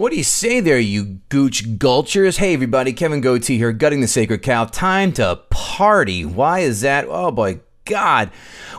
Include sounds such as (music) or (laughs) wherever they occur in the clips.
What do you say there, you gooch gulchers? Hey, everybody, Kevin Gootee here, gutting the sacred cow. Time to party. Why is that? Oh, boy, God.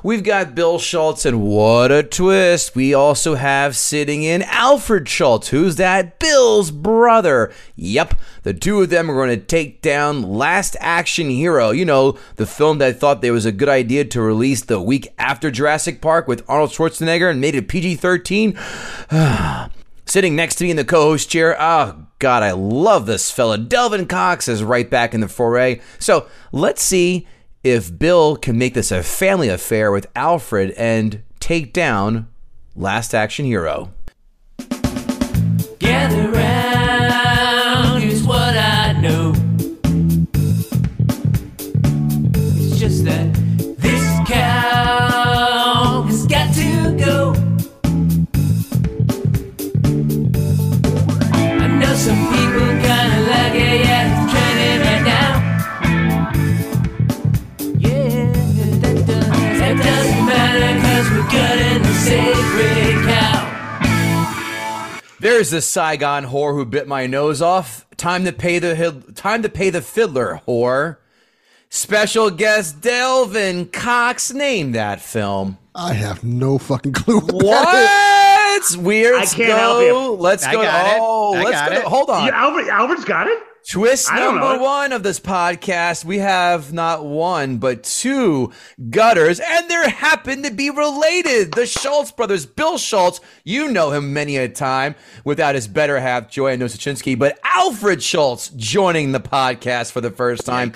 We've got Bill Schulz, and what a twist. We also have sitting in Alfred Schulz. Who's that? Bill's brother. Yep, the two of them are going to take down Last Action Hero. You know, the film that I thought there was a good idea to release the week after Jurassic Park with Arnold Schwarzenegger and made it PG 13. (sighs) Ah. Sitting next to me in the co host chair, oh, God, I love this fella. Delvin Cox is right back in the foray. So let's see if Bill can make this a family affair with Alfred and take down Last Action Hero. Gather There's the Saigon whore who bit my nose off. Time to pay the time to pay the fiddler, whore. Special guest Delvin Cox named that film. I have no fucking clue. What? What? Weird. I can't help you. Let's I go. got it. Oh, I let's got go. it. Hold on. Yeah, Albert, Albert's got it. Twist number one of this podcast. We have not one, but two gutters, and they happen to be related. The Schulz brothers, Bill Schulz, you know him many a time without his better half, Joanne Nosuchinsky, but Alfred Schulz joining the podcast for the first time.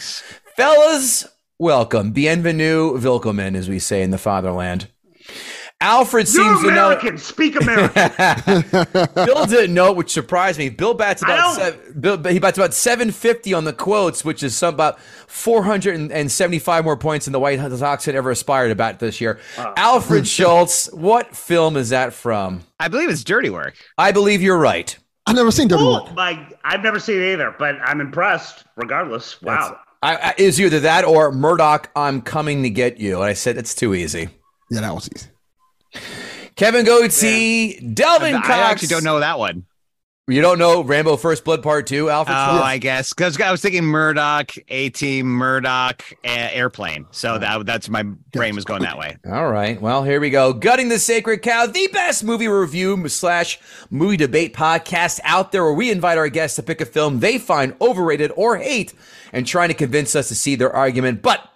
Fellas, welcome. Bienvenue, Willkommen, as we say in the fatherland. Alfred You're seems to know. American. Speak American. (laughs) Bill didn't know, which surprised me. Bill bats about seven, Bill, he bats about seven fifty on the quotes, which is some about four hundred and seventy five more points than the White Sox had ever aspired to bat this year. Alfred (laughs) Schulz, what film is that from? I believe it's Dirty Work. I believe you're right. I've never seen Dirty oh, Work. my, I've never seen it either, but I'm impressed regardless. Wow. I, I, is either that or Murdock. I'm coming to get you. And I said it's too easy. Yeah, that was easy. Kevin Gootee, Delvin Cox. I actually don't know that one. You don't know Rambo First Blood Part Two, Alfred Oh? I guess because I was thinking Murdock, A Team, Murdock, Airplane. So that that's my brain was going that way. All right. Well, here we go. Gutting the Sacred Cow, the best movie review slash movie debate podcast out there where we invite our guests to pick a film they find overrated or hate and trying to convince us to see their argument. But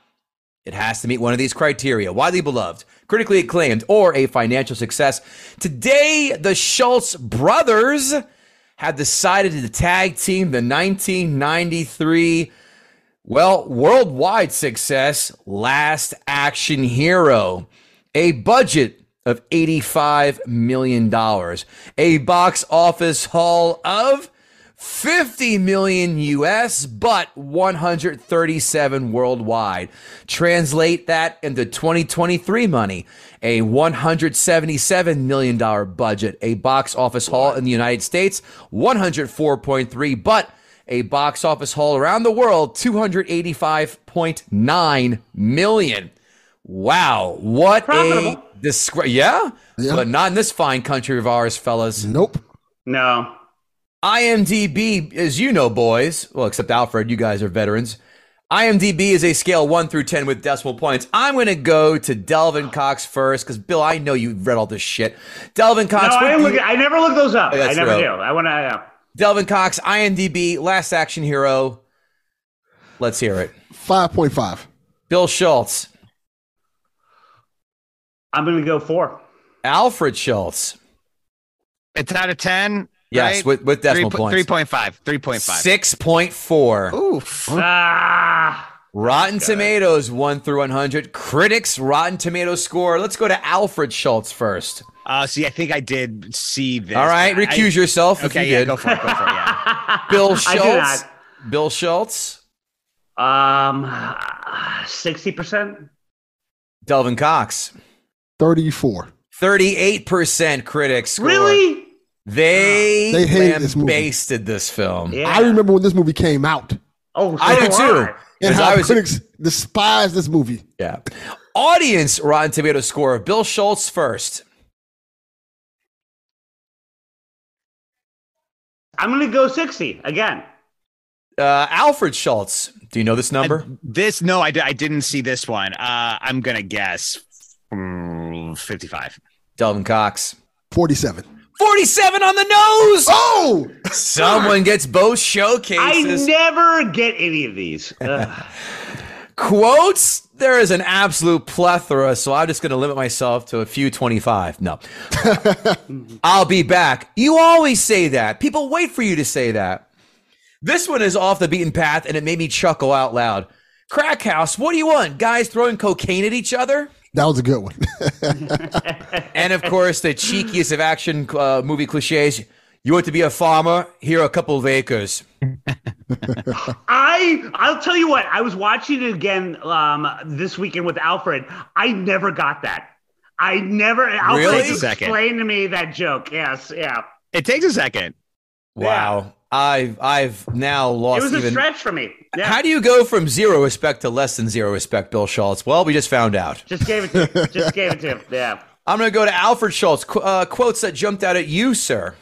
it has to meet one of these criteria widely beloved, critically acclaimed, or a financial success. Today, the Schulz brothers have decided to tag team the 1993 well, worldwide success, Last Action Hero. A budget of $85 million. A box office haul of 50 million US, but 137 worldwide. Translate that into 2023 money. A $177 million budget. A box office haul in the United States, 104.3, but a box office haul around the world, 285.9 million. Wow. What a Profitable. disgrace. Yeah? Yeah. But not in this fine country of ours, fellas. Nope. No. IMDb, as you know, boys, well, except Alfred, you guys are veterans. IMDb is a scale 1 through 10 with decimal points. I'm going to go to Delvin Cox first because, Bill, I know you've read all this shit. Delvin No, Cox, I, what didn't do look, you- I never look those up. Oh, I that's never true. do. I want to. Delvin Cox, IMDb, Last Action Hero. Let's hear it. 5.5. Bill Schulz, I'm going to go four. Alfred Schulz. It's out of 10. Yes, right? with, with decimal Three- points. 3.5. 3.5. 6.4. Oof. Ah. Rotten Tomatoes 1 through 100. Critics Rotten Tomatoes score. Let's go to Alfred Schulz first. Uh, see, I think I did see this. All right, I- recuse yourself if Okay, you yeah, did. go for it. Go for it. Yeah. (laughs) Bill I do Schulz. Bill Schulz. Um, sixty percent. Delvin Cox. 34. 38% critics score. Really? They, They hated this movie. lambasted this film. Yeah. I remember when this movie came out Oh, so I do do too. And how I was- critics despised this movie. Yeah. Audience Rotten Tomatoes score. Bill Schulz first. I'm going to go sixty again. Uh, Alfred Schulz. Do you know this number? This, no, I, I didn't see this one. Uh, I'm going to guess mm, 55. Delvin Cox. 47. 47 on the nose. Oh! Someone gets both showcases. I never get any of these. (laughs) Quotes, there is an absolute plethora, so I'm just going to limit myself to a few 25. No. (laughs) I'll be back. You always say that. People wait for you to say that. This one is off the beaten path, and it made me chuckle out loud. Crack House, what do you want? Guys throwing cocaine at each other? That was a good one. (laughs) And of course, the cheekiest of action uh, movie cliches. You want to be a farmer? Here are a couple of acres. I I'll tell you what. I was watching it again um, this weekend with Alfred. I never got that. I never. Alfred Really? explained to me that joke. Yes, yeah. It takes a second. Wow. I've I've now lost. It lost was a stretch for me. Yeah. How do you go from zero respect to less than zero respect, Bill Schulz? Well, we just found out. Just gave it to. just gave it to him. Yeah. I'm going to go to Alfred Schulz. Qu- uh, quotes that jumped out at you, sir.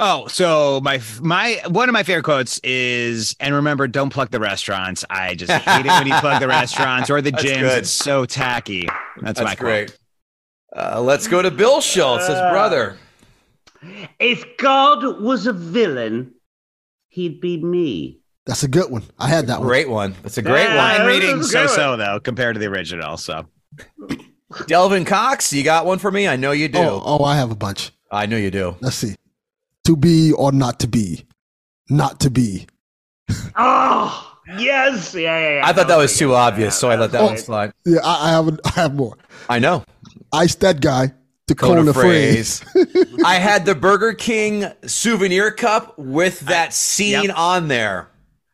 Oh, so my my one of my favorite quotes is, and remember, don't plug the restaurants. I just hate it when you plug the restaurants or the That's gyms. good. It's so tacky. That's, my quote. Uh, let's go to Bill Schulz, his brother. If God was a villain, he'd be me. That's a good one. I had that one. Great one. That's a great Yeah. one. Line reading is a good so so though compared to the original. So Delvin Cox, you got one for me? I know you do. Oh, oh, I have a bunch. I know you do. Let's see. To be or not to be. Not to be. (laughs) Oh yes, yeah, yeah. yeah. I thought that was too pretty good. obvious, so I let that Oh. one slide. Yeah, I, I have a, I have more. I know. Ice that guy to Cone cone a a phrase. (laughs) I had the Burger King souvenir cup with that scene Yep. on there.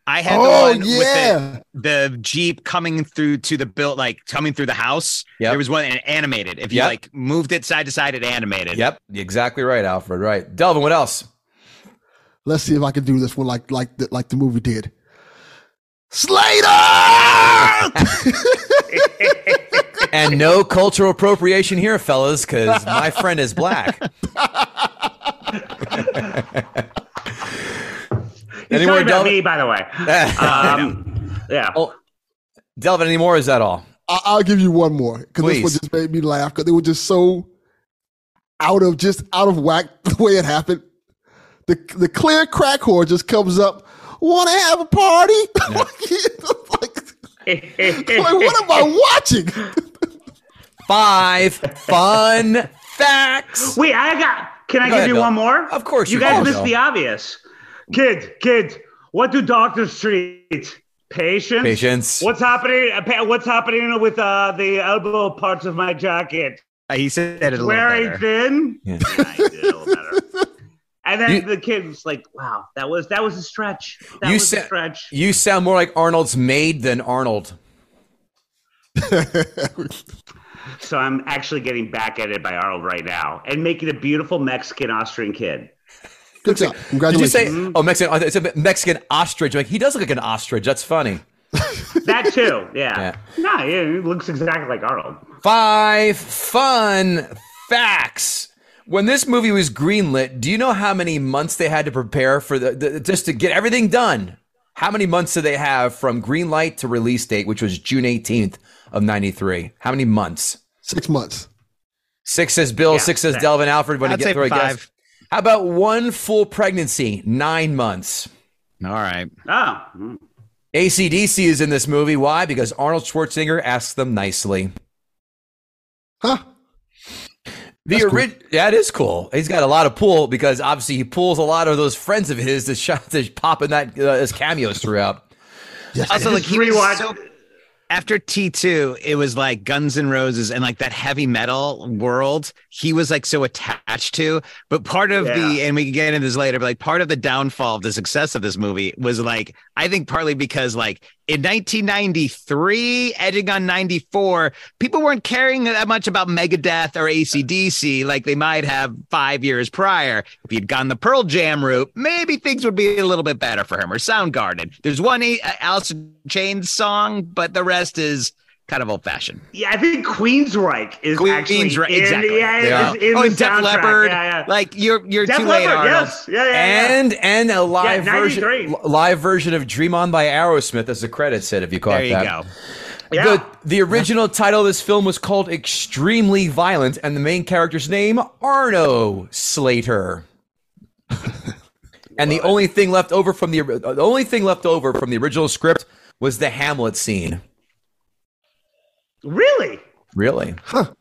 I had Oh, the one yeah. with the, the jeep coming through to the build, like coming through the house. Yep. There was one and animated. If you Yep. like moved it side to side, it animated. Yep, exactly right, Alfred. Right, Delvin. What else? Let's see if I can do this one like like the, like the movie did. Slater! (laughs) (laughs) And no cultural appropriation here, fellas, because my friend is black. (laughs) He's Any more, talking about Delvin? me, by the way. (laughs) Um, yeah. Oh, Delvin, any more? Is that all? I, I'll give you one more because this one just made me laugh because they were just so out of just out of whack (laughs) the way it happened. The the clear crack whore just comes up. Want to have a party? like, like, what am I watching? Five fun facts. Wait, I got. Can I Go give ahead, you Bill. one more? Of course You you guys missed the obvious. Kid, kid, what do doctors treat? Patience. Patience. What's happening? uh, What's happening with uh, the elbow parts of my jacket? Uh, He said it a little Wearing better. thin. Yeah. Yeah, I did a little better. And then You- the kid was like, "Wow, that was that was a stretch. That You was sa- a stretch." You sound more like Arnold's maid than Arnold. (laughs) So I'm actually getting back at it by Arnold right now and making a beautiful Mexican Austrian kid. Good job. Did you Congratulations. say, oh, Mexican? It's a Mexican ostrich. Like he does look like an ostrich. That's funny. (laughs) That too, yeah. Yeah. No, yeah, he looks exactly like Arnold. Five fun facts. When this movie was greenlit, do you know how many months they had to prepare for the, the just to get everything done? How many months did they have from green light to release date, which was June 18th of 93? How many months? Six months. Six says Bill, Yeah, six says. Delvin Alfred. When I'd you say get through, I guess. five. How about one full pregnancy? Nine months. All right. Oh, mm. ACDC is in this movie. Why? Because Arnold Schwarzenegger asks them nicely. Huh? The That's cool. yeah, it is cool. He's got a lot of pull because obviously he pulls a lot of those friends of his to, shot, (laughs) to pop in that uh, as cameos throughout. Yes. Also, like Just he was rewatch- so after T two, it was like Guns N' Roses and like that heavy metal world. He was like so attached to. But part of the, and we can get into this later, but like part of the downfall of the success of this movie was like I think partly because like in 1993, edging on 94, people weren't caring that much about Megadeth or ACDC like they might have five years prior. If he'd gone the Pearl Jam route, maybe things would be a little bit better for him or Soundgarden. There's one A- Alice in Chains song, but the rest is kind of old fashioned. yeah. I think Queensryche is actually Queen's right, in, exactly. Yeah, Yeah. is in oh, the and Def. Leppard. Yeah, yeah. Like you're you're Def too late, Leppard, Arnold. yes. Yeah, yeah, yeah. And and a live Yeah, version live version of Dream On by Aerosmith as the credits said if you caught that. There you that. go. Yeah. The, the original title of this film was called Extremely Violent, and the main character's name, Arno Slater. (laughs) and the only thing left over from the the only thing left over from the original script was the Hamlet scene. Really? Really? Huh.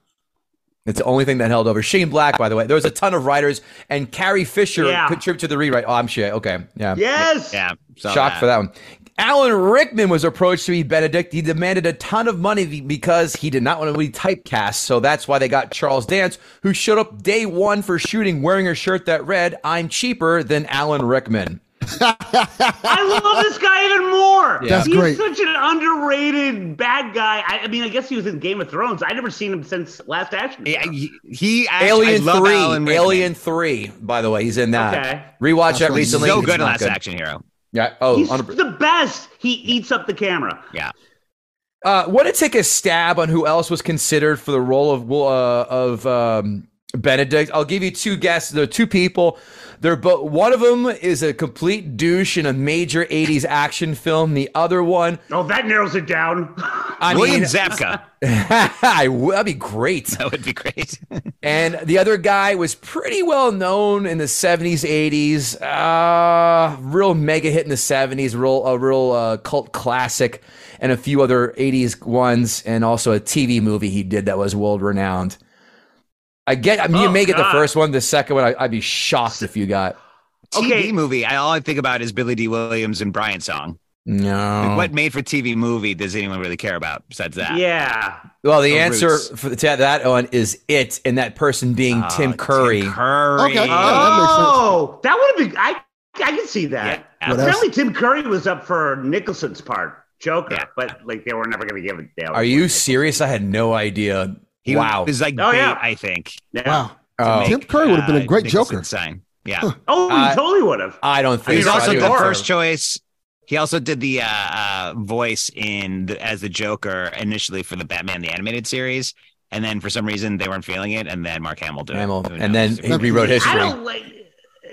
It's the only thing that held over. Shane Black, by the way. There was a ton of writers, and Carrie Fisher Yeah. contributed to the rewrite. Oh, I'm sure. Okay. Yeah. Yes. Yeah. saw Shocked for that one. Alan Rickman was approached to be Benedict. He demanded a ton of money because he did not want to be typecast. So that's why they got Charles Dance, who showed up day one for shooting wearing a shirt that read, I'm cheaper than Alan Rickman. I love this guy even more. Yeah. That's He's great. such an underrated bad guy. I, I mean, I guess he was in Game of Thrones. I never seen him since Last Action. Yeah, he, he actually, Alien I love 3. Alan Alien 3, by the way. He's in that. Okay. Rewatch that recently. so good in not Last Action Hero. Yeah. Oh, He's 100%. the best. He eats up the camera. Yeah. Uh, want to take a stab on who else was considered for the role of uh, of um, Benedict? I'll give you two guesses. There are two people. They're both. One of them is a complete douche in a major '80s action film. The other one, Oh, that narrows it down. I William mean, Zabka. (laughs) I w- that'd be great. That would be great. (laughs) And the other guy was pretty well known in the 70s, 80s. Uh, real mega hit in the 70s, real a real uh, cult classic, and a few other 80s ones, and also a TV movie he did that was world renowned. I get. I mean, you Oh, may get the first one. The second one, I, I'd be shocked if you got. Okay. TV movie. I all I think about is Billy D. Williams and Brian song. No. Like, what made for TV movie does anyone really care about besides that? yeah. well, the The answer Roots. for to that one is it, and that person being Oh, Tim Curry. Curry. Okay. Yeah, that. Oh, that would have been. I I can see that. Yeah. Apparently, Tim Curry was up for Nicholson's part, Joker, Yeah. but like they were never going to give it. They Are you serious? I had no idea. He wow. was like Oh, bait, yeah. I think. Yeah. Wow. Oh, Tim Curry would have been a Uh, great Nicholson Joker. Sign. Yeah. Oh, he Uh, totally would have. I don't think He's so. Also the it first choice. He also did the uh, uh, voice in the, as the Joker initially for the Batman the animated series, and then for some reason they weren't feeling it, and then Mark Hamill did. it. Hamill, Who and then he rewrote history. I don't like.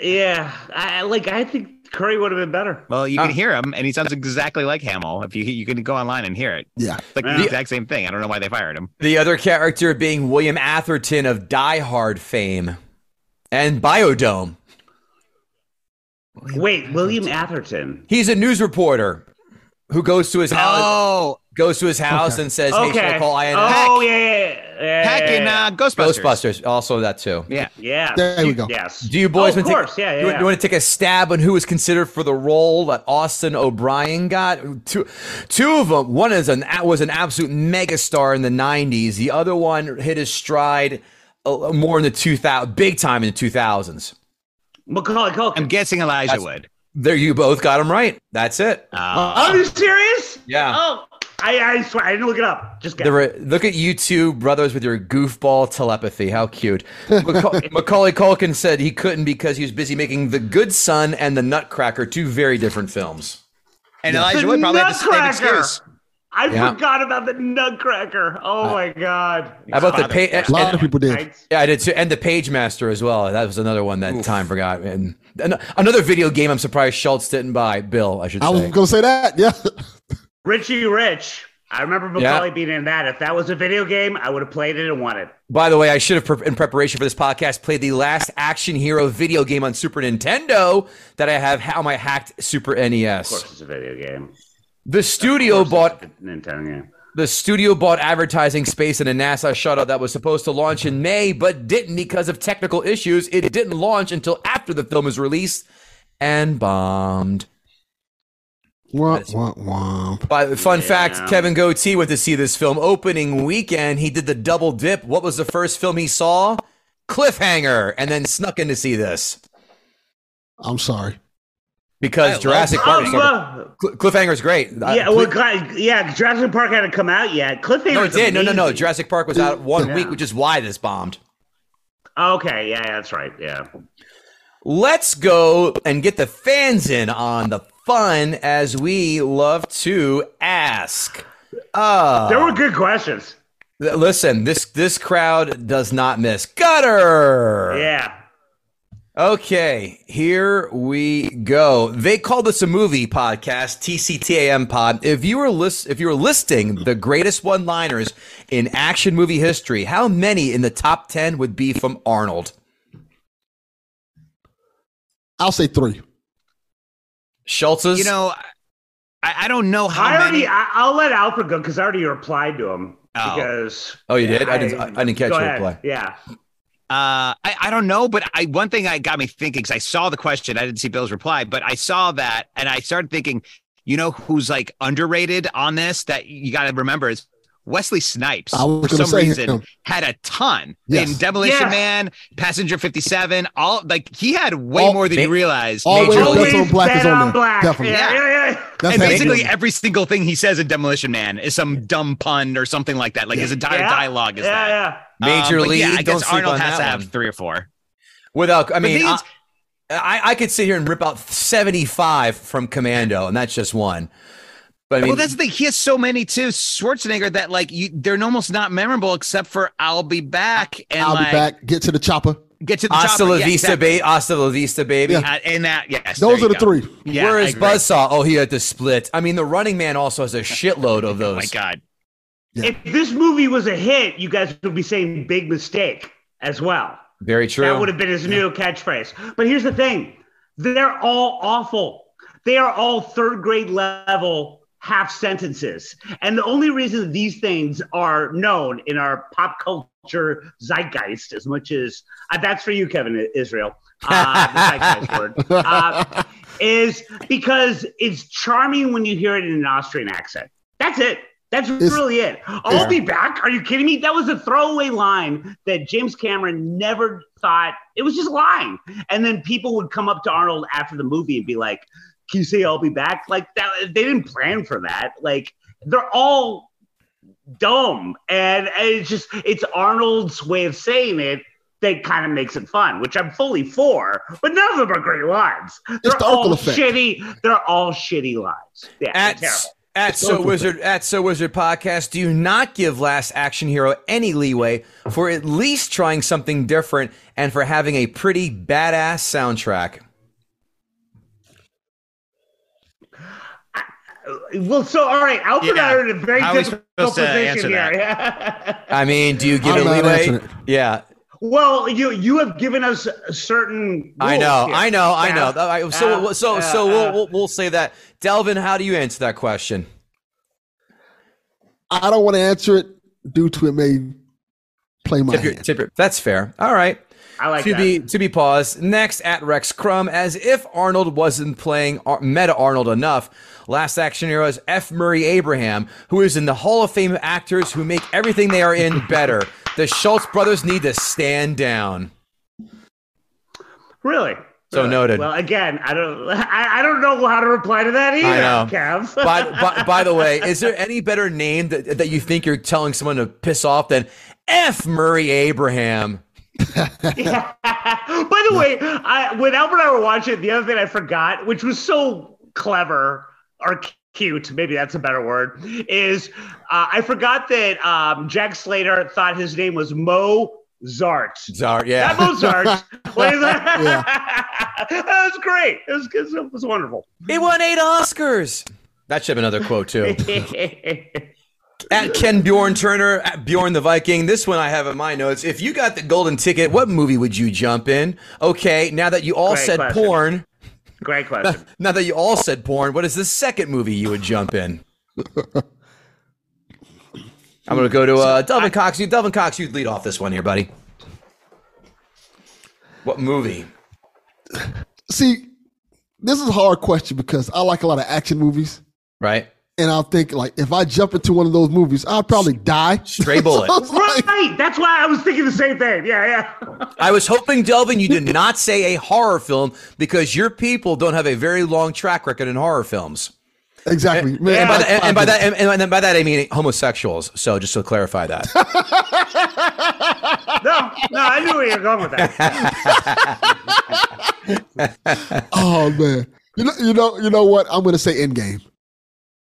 Yeah, I like. I think Curry would have been better. well, you can Uh, hear him, and he sounds exactly like Hamill. If you you can go online and hear it, Yeah. it's like Yeah. the exact same thing. I don't know why they fired him. The other character being William Atherton of Die Hard fame and Biodome. Wait, William Atherton. He's a news reporter who goes to his house, Oh, goes to his house Okay. and says, "Hey, should I call INS?" Oh yeah, yeah, yeah, yeah. heck in yeah, uh, Ghostbusters. Ghostbusters, also that too. Yeah. yeah. There we go. Yes. Do you boys Oh, of want to course, take, yeah, yeah, you, yeah. you want to take a stab on who was considered for the role that Austin O'Brien got? Two, two of them. One is an was an absolute megastar in the '90s. The other one hit his stride uh, more in the 2000, big time in the 2000s. Macaulay Culkin. I'm guessing Elijah That's- would. There, you both got him right. That's it. Uh, Are you serious? Yeah. Oh, I, I swear I didn't look it up. Just guess. The re- look at you two brothers with your goofball telepathy. How cute. Maca- (laughs) Macaulay Culkin said he couldn't because he was busy making The Good Son and The Nutcracker, two very different films. and The Elijah would probably have the same Nutcracker! excuse. I Yeah. forgot about the Nutcracker. Oh my god. How about the Father. pa- A lot of people did. Yeah, I did too. And the Pagemaster as well. That was another one that time forgot. And another video game I'm surprised Schulz didn't buy. Bill, I should Say. I was going to say that. Yeah. (laughs) Richie Rich. I remember Macaulay being in that. If that was a video game, I would have played it and won it. By the way, I should have, in preparation for this podcast, played the last action hero video game on Super Nintendo that I have How My Hacked Super NES. Of course, it's a video game. The studio bought Nintendo game. the studio bought advertising space in a NASA shuttle that was supposed to launch in May, but didn't because of technical issues. It didn't launch until after the film was released and bombed. Womp, womp, womp. By the fun Yeah. fact, Kevin Gootee went to see this film opening weekend. He did the double dip. What was the first film he saw? Cliffhanger, and then snuck in to see this I'm sorry. because I love Jurassic Oh, Park. is well, Cl- Cliffhanger's great. yeah, Uh, well, Cliff- Cl- yeah, Jurassic Park hadn't come out yet. Cliffhanger. no, it did. No, no, no. Jurassic Park was out one Yeah. week, which is why this bombed. Okay, yeah, that's right. Yeah. Let's go and get the fans in on the fun as we love to ask. Uh, There were good questions. th- listen, this this crowd does not miss. Gutter. Yeah. Okay, here we go. They call this a movie podcast, TCTAM pod. If you were list, if you were listing the greatest one-liners in action movie history, how many in the top ten would be from Arnold? I'll say three. Schulz's. You know, I, I don't know how I already. many. I, I'll let Alfred go because I already replied to him. Oh. Because. Oh, you did? I didn't- I didn't catch go your ahead. reply. Yeah. Uh, I, I don't know, but I one thing I got me thinking because I saw the question, I didn't see Bill's reply, but I saw that and I started thinking, you know, who's like underrated on this that you got to remember is Wesley Snipes. For some reason him. had a ton Yes. in Demolition Yes. Man, Passenger Fifty Seven. All like he had way All- more than Ma- you realize. Always Major That's League. on black is bet on there. black. Definitely. Yeah, yeah, yeah. That's and basically do every single thing he says in Demolition Man is some dumb pun or something like that. Like his entire Yeah. dialogue is yeah, that. yeah. Major Um, League. Yeah, I don't guess sleep Arnold on has that to have one. three or four. Without, I mean, thing I, I, I could sit here and rip out 75 from Commando, and that's just one. But I mean, well, that's the thing. He has so many too. Schwarzenegger that like you, they're almost not memorable except for "I'll be back" and I'll like be back. Get to the chopper. get to the Hasta chopper. la Yeah, vista, exactly. baby. Hasta la vista, baby. Yeah. Uh, and that, yes, Those are the go. three. Yeah, Where I. Buzzsaw? Oh, he had to split. I mean, the Running Man also has a shitload of (laughs) those. Oh those. my god! If this movie was a hit, you guys would be saying "big mistake" as well. Very true. That would have been his new catchphrase. But here's the thing: they're all awful. They are all third grade level half sentences, and the only reason these things are known in our pop culture zeitgeist, as much as uh, that's for you, Kevin Israel, uh, zeitgeist (laughs) word, uh, is because it's charming when you hear it in an Austrian accent. That's it. That's It's- really it. I'll be back. Are you kidding me? That was a throwaway line that James Cameron never thought it was just lying. And then people would come up to Arnold after the movie and be like, "Can you say I'll be back?" Like that. They didn't plan for that. Like they're all dumb, and it's just it's Arnold's way of saying it that kind of makes it fun, which I'm fully for. But none of them are great lines. They're the all effect. shitty. They're all shitty lines. Yeah, they're At, terrible. at So Wizard at So Wizard Podcast, do not give Last Action Hero any leeway for at least trying something different and for having a pretty badass soundtrack. Well, so all right, Alfred and I Yeah. are in a very How difficult position answer here. (laughs) I mean, do you give I'm it leeway? Yeah, well, you you have given us a certain. I know, here. I know, I know. Yeah. So, Uh, so, uh, so uh, we'll, we'll we'll say that. Delvin, how do you answer that question? I don't want to answer it due to it may play my Tip your, hand. tip your, that's fair. All right. I like to that. be to be paused. Next at Rex Crumb, as if Arnold wasn't playing Ar- Meta Arnold enough. Last Action Hero is F. Murray Abraham, who is in the Hall of Fame of actors who make everything they are in (laughs) better. The Schulz brothers need to stand down. really. So noted. Well, again, I don't, I, I don't know how to reply to that either. I know. Kev. by, by, (laughs) by the way, is there any better name that, that you think you're telling someone to piss off than F. Murray Abraham? (laughs) Yeah. By the way, I, when Albert and I were watching it, the other thing I forgot, which was so clever or cute, maybe that's a better word, is uh, I forgot that um, Jack Slater thought his name was Mo Zart. Zart, yeah. Not Mozart. (laughs) what is that? (laughs) that was great. It was, it was wonderful. He won eight Oscars. That should have another quote too. (laughs) At Ken Bjorn Turner, at Bjorn the Viking. This one I have in my notes. If you got the golden ticket, what movie would you jump in? Okay, now that you all Great said question. porn, great question. (laughs) now that you all said porn, what is the second movie you would jump in? I'm gonna go to uh, Delvin Cox. You, Delvin Cox, you lead off this one here, buddy. What movie? See, this is a hard question because I like a lot of action movies. Right, And I'll think like if I jump into one of those movies, I'll probably die. Stray (laughs) Bullet. So it's like- right. That's why I was thinking the same thing. Yeah, yeah. I was hoping, Delvin, you did not say a horror film because your people don't have a very long track record in horror films. exactly. Man, And by, like that, and, and by that, and, and then by that, I mean homosexuals. So just to clarify that. (laughs) No, no, I knew where you were going with that. (laughs) Oh man. You know, you know, you know what? I'm gonna say Endgame.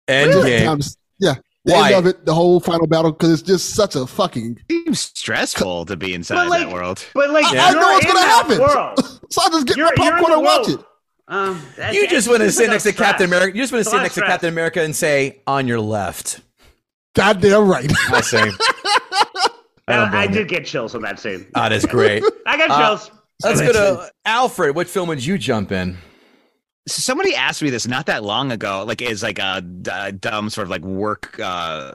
Endgame. Times- yeah. The Why? end of it, the whole final battle, because it's just such a fucking. Seems stressful to be inside like, that world. but like, Yeah. I you're know what's gonna happen. World. (laughs) So I just get You're, my popcorn the and watch it. Um, that- You that- just want to sit like next to stress. Captain America. You just want to sit lot next to. Captain America and say, "On your left." Goddamn right. (laughs) I say, I I, I blame you. did get chills on that scene. That is great. (laughs) I got Uh, chills. Let's go to Alfred. What film would you jump in? So somebody asked me this not that long ago, like is like a dumb sort of like work uh,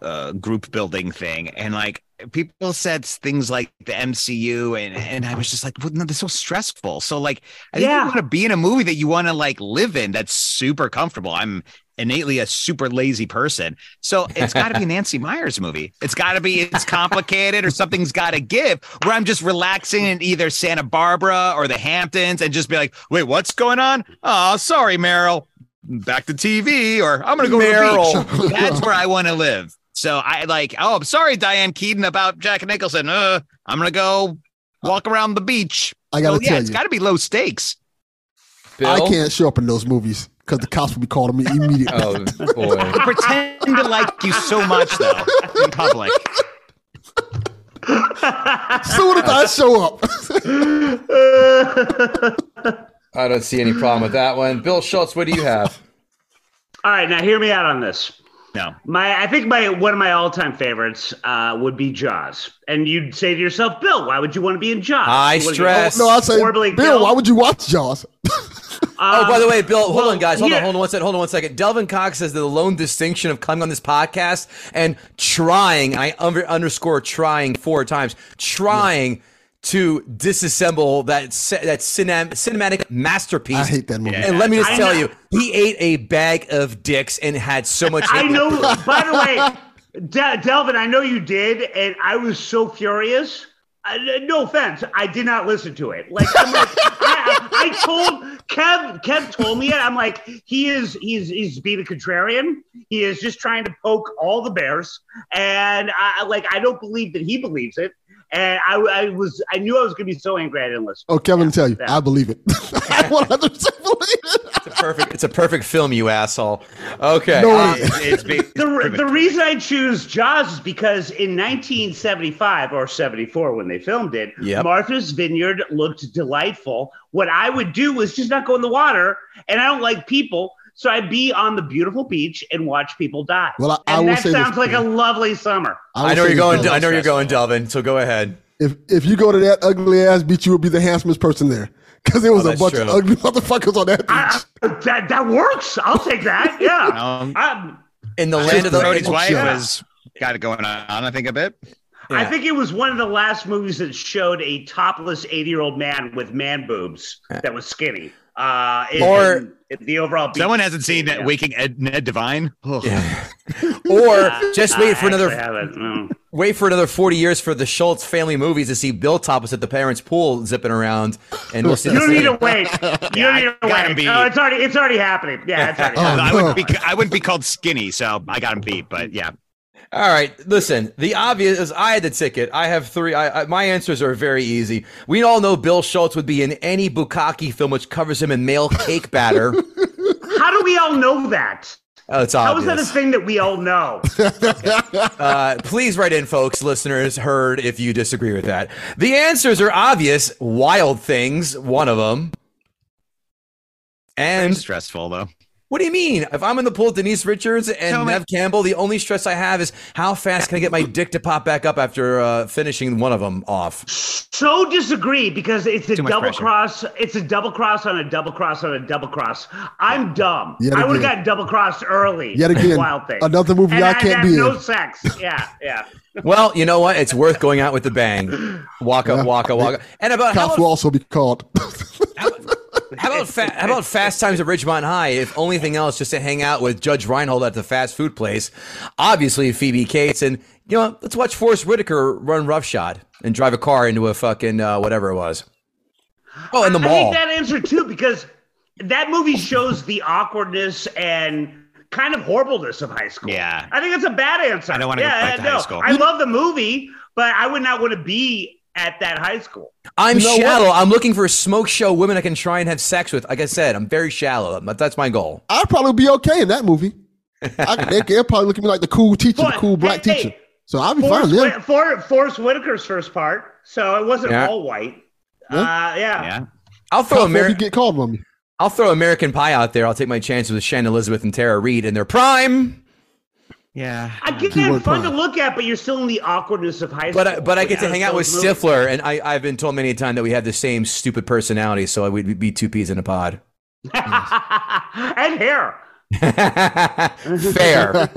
uh, group building thing, and like people said things like the MCU, and and I was just like, well, no, that's so stressful. So like, I think Yeah. you want to be in a movie that you want to like live in that's super comfortable. I'm innately a super lazy person, so it's got to be a (laughs) Nancy Meyers movie. It's got to be it's complicated or something's got to give. Where I'm just relaxing in either Santa Barbara or the Hamptons and just be like, wait, what's going on? Oh, sorry, Meryl. Back to TV, or I'm gonna go Meryl. to the beach. (laughs) That's where I want to live. So I like, oh, I'm sorry, Diane Keaton about Jack Nicholson. Uh, I'm gonna go walk around the beach. I gotta So, yeah, tell it's you, got to be low stakes. Bill. I can't show up in those movies because the cops will be calling me immediately. Oh boy. Pretend to like you so much though in public. soon as I show up, (laughs) I don't see any problem with that one. Bill Schulz, what do you have? All right, now hear me out on this. No, My, I think my one of my all-time favorites uh, would be Jaws, and you'd say to yourself, Bill, why would you want to be in Jaws? High You wanna get stress. no, I say, Horribly Bill, killed. why would you watch Jaws? (laughs) Oh, by the way, Bill, hold well, on, guys. Hold on, hold on one second. Hold on one second. Delvin Cox says the lone distinction of coming on this podcast and trying, I under, underscore trying four times, trying to disassemble that that cinem- cinematic masterpiece. I hate that movie. Yeah. And let me just I tell know- you, he ate a bag of dicks and had so much. I know. (laughs) by the way, De- Delvin, I know you did, and I was so furious. Uh, no offense, I did not listen to it. Like, I'm like I, I told Kev. Kev told me it. I'm like, he is. He's he's being a contrarian. He is just trying to poke all the bears, and I like. I don't believe that he believes it. And I, I was. I knew I was going to be so angry. I didn't listen. Oh, Kevin, tell you, Yeah. I believe it. (laughs) I (laughs) 100 percent believe it. It's a perfect. It's a perfect film, you asshole. Okay. No, uh, it ain't. it's the, the reason I choose Jaws is because in 1975 or 74, when they filmed it, Yep. Martha's Vineyard looked delightful. What I would do was just not go in the water, and I don't like people. So I'd be on the beautiful beach and watch people die. Well, I- I and will that say this, sounds like a lovely summer. will I know you're going. I know you're going. Delvin. So go ahead. If if you go to that ugly ass beach, you would be the handsomest person there because there was Oh, a that's bunch true. of ugly (laughs) motherfuckers on that beach. I, I- that that works. I'll take that. (laughs) Yeah. Um, In the land of the. Brody's wife Yeah. was got it going on. I think a bit. I think it was one of the last movies that showed a topless 80 year old man with man boobs that was skinny. Uh, in- Or- in- in the overall. beach Someone hasn't seen scene, that yeah. Waking Ed, Ned Devine. Yeah. (laughs) or just wait for another. no. (laughs) Wait for another 40 years for the Schulz family movies to see Bill Topless at the parents' pool zipping around, and we'll see. You don't need to wait. (laughs) You don't need to got him wait. beat. Oh, it's already it's already happening. Yeah, it's already Oh, happening. I wouldn't be I wouldn't be called skinny, so I got him beat. But yeah, All right, listen. The obvious is I had the ticket. I have three. I, I, my answers are very easy. We all know Bill Schulz would be in any Bukaki film which covers him in male cake batter. (laughs) How do we all know that? Oh, it's obvious. How is that a thing that we all know? (laughs) Uh, please write in, folks, listeners, heard if you disagree with that. The answers are obvious. Wild Things, one of them. very And stressful though. What do you mean? If I'm in the pool with Denise Richards and Tell me- Neve Campbell, the only stress I have is how fast can I get my dick to pop back up after uh, finishing one of them off? So disagree because it's a Too double pressure. cross. It's a double cross on a double cross on a double cross. I'm dumb. Yet I would have again. gotten double crossed early. Yet again, wild thing. another movie and I I can't had be no in. sex. Yeah, yeah. Well, you know what? It's worth going out with the bang. Waka, Yeah. waka, waka. And about how Cops will also be called. How about, how about, fa- how about Fast Times at Ridgemont High? If only thing else, just to hang out with Judge Reinhold at the fast food place. Obviously, Phoebe Cates, and you know, let's watch Forest Whitaker run roughshod and drive a car into a fucking uh, whatever it was. Oh, in the I mall. hate that answer too because that movie shows the awkwardness and kind of horribleness of high school. Yeah. I think it's a bad answer. I don't wanna go back to no. high school. I love the movie, but I would not want to be at that high school. I'm You know shallow. I'm looking for a smoke show women I can try and have sex with. Like I said, I'm very shallow. But That's my goal. I'd probably be okay in that movie. I, (laughs) they, they'll probably look at me like the cool teacher, the cool black hey, teacher. hey, So I'll be fine Forest, with them. Whit- For, Forest Whitaker's first part, so it wasn't Yeah. all white. Yeah. Uh, yeah. Yeah. I'll throw Tough if you American. get called on me. I'll throw American Pie out there. I'll take my chances with Shannon Elizabeth and Tara Reid in their prime. Yeah. I Again, Keyword fun to look at, but you're still in the awkwardness of high school. But I, but I get to hang out with it's. Stifler, and I, I've been told many a time that we have the same stupid personality, so we'd be two peas in a pod. (laughs) and hair. (laughs) fair,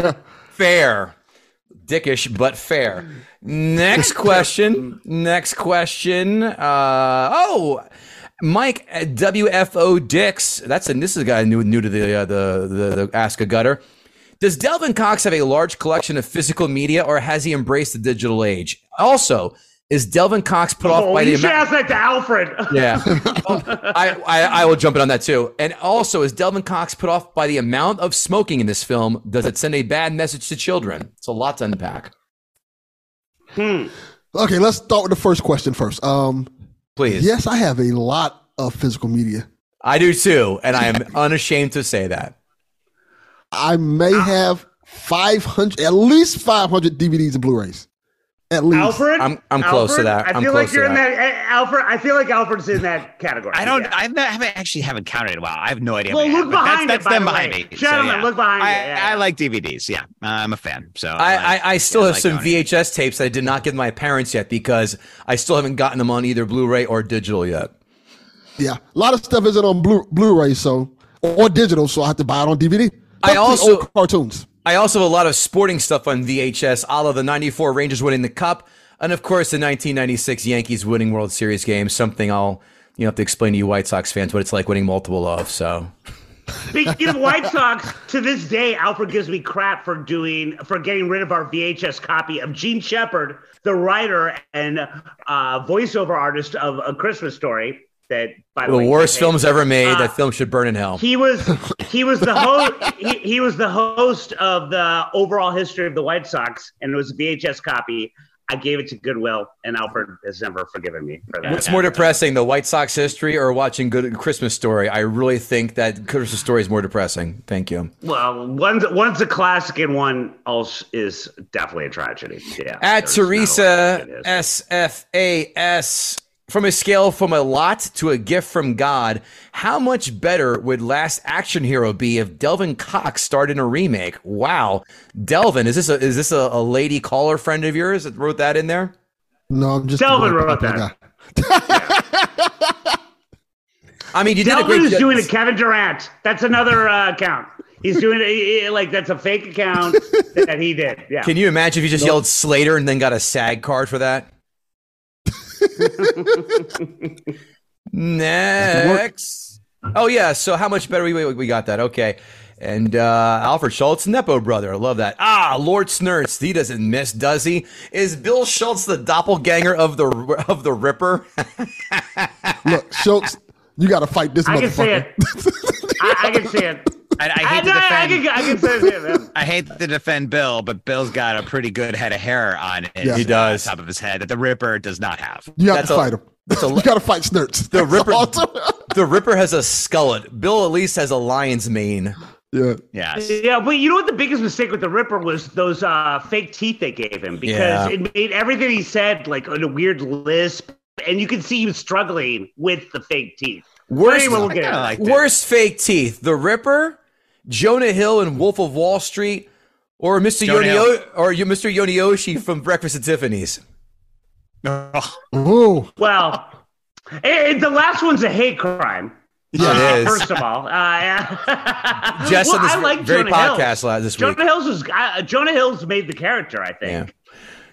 fair, dickish, but fair. Next question. Next question. Uh, oh, Mike WFO Dix. That's a this is a guy new new to the uh, the, the the Ask a Gutter. Does Delvin Cox have a large collection of physical media, or has he embraced the digital age? Also, is Delvin Cox put off Oh, by the you should amount? ask that to Alfred. Yeah, I, I I will jump in on that too. And also, is Delvin Cox put off by the amount of smoking in this film? Does it send a bad message to children? It's a lot to unpack. Hmm. Okay, let's start with the first question first. Um, Please, yes, I have a lot of physical media. I do too, and I am unashamed to say that. I may have 500, at least 500 DVDs and Blu-rays. At least. Alfred, I'm- I'm close to that. I I'm feel close like you're in that. that. eh, Alfred, I feel like Alfred's in that category. I don't. Yeah. I've not, haven't actually haven't counted in a while. I have no idea. Well, how many I look behind that's, it, that's by them the behind way. me. So, Gentlemen, yeah. look behind I, it, yeah. I like DVDs. Yeah, I'm a fan. So I, I, I still yeah, have like some owning. VHS tapes that I did not give my parents yet because I still haven't gotten them on either Blu-ray or digital yet. Yeah, a lot of stuff isn't on Blu- Blu-ray, so or digital, so I have to buy it on DVD. I also- old cartoons. I also have a lot of sporting stuff on VHS, a la the 94 Rangers winning the Cup, and of course the 1996 Yankees winning World Series game, something I'll you know, have to explain to you White Sox fans what it's like winning multiple of. So Speaking of White Sox, to this day, Alfred gives me crap for doing for getting rid of our VHS copy of Jean Shepherd, the writer and uh, voiceover artist of A Christmas Story. That by the, the way, worst films ever made. Uh, that film should burn in hell. He was (laughs) he was the host. he, he was the host of the overall history of the White Sox, and it was a VHS copy. I gave it to Goodwill, and Alfred has never forgiven me for that. What's more depressing, the White Sox history or watching Good Christmas Story? I really think that Christmas Story is more depressing. Thank you. Well, one's one's a classic, and one else is definitely a tragedy. Yeah. At Teresa way it is. SFAS, from a scale from a lot to a gift from God, how much better would Last Action Hero be if Delvin Cox starred in a remake? Wow, Delvin, is this a is this a, a lady caller friend of yours that wrote that in there? No, I'm just Delvin wrote popular that. I mean, you did a Delvin great is job. doing a Kevin Durant. That's another uh, account. He's doing it like that's a fake account (laughs) that he did. Yeah. Can you imagine if you just yelled Slater and then got a SAG card for that? Next Oh yeah. So how much better we we, we got that? Okay. And uh, Alfred Schulz, Nepo brother. I love that. Ah, Lord Snurts. He doesn't miss, does he? Is Bill Schulz the doppelganger of the of the Ripper? Look, Schulz, you got to fight this I can see motherfucker. it. I, I can see it. I, I I, hate no, to I, defend. can, I can say. (laughs) I hate to defend Bill, but Bill's got a pretty good head of hair on his, Yeah. He does. uh, top of his head that the Ripper does not have. You have That's to a- fight him. a- (laughs) you got to fight Snurts. The That's (laughs) Ripper- awesome. the Ripper has a skullet. Bill at least has a lion's mane. yeah. Yes. Yeah, but you know what the biggest mistake with the Ripper was those uh, fake teeth they gave him because Yeah. it made everything he said like in a weird lisp, and you could see he was struggling with the fake teeth. Worst, Anyway, we'll get kinda into like that. that. worst fake teeth. The Ripper, Jonah Hill and Wolf of Wall Street, or Mr. Jonah Yonio, or Mr. Yunioshi from Breakfast at Tiffany's. Oh, Ooh. Well, eh, the last one's a hate crime. Yeah, Uh, it is. First of all, uh, yeah. Just (laughs) well, on this I like very Jonah podcast Hills. last this week. Jonah Hills was uh, Jonah Hills made the character. I think.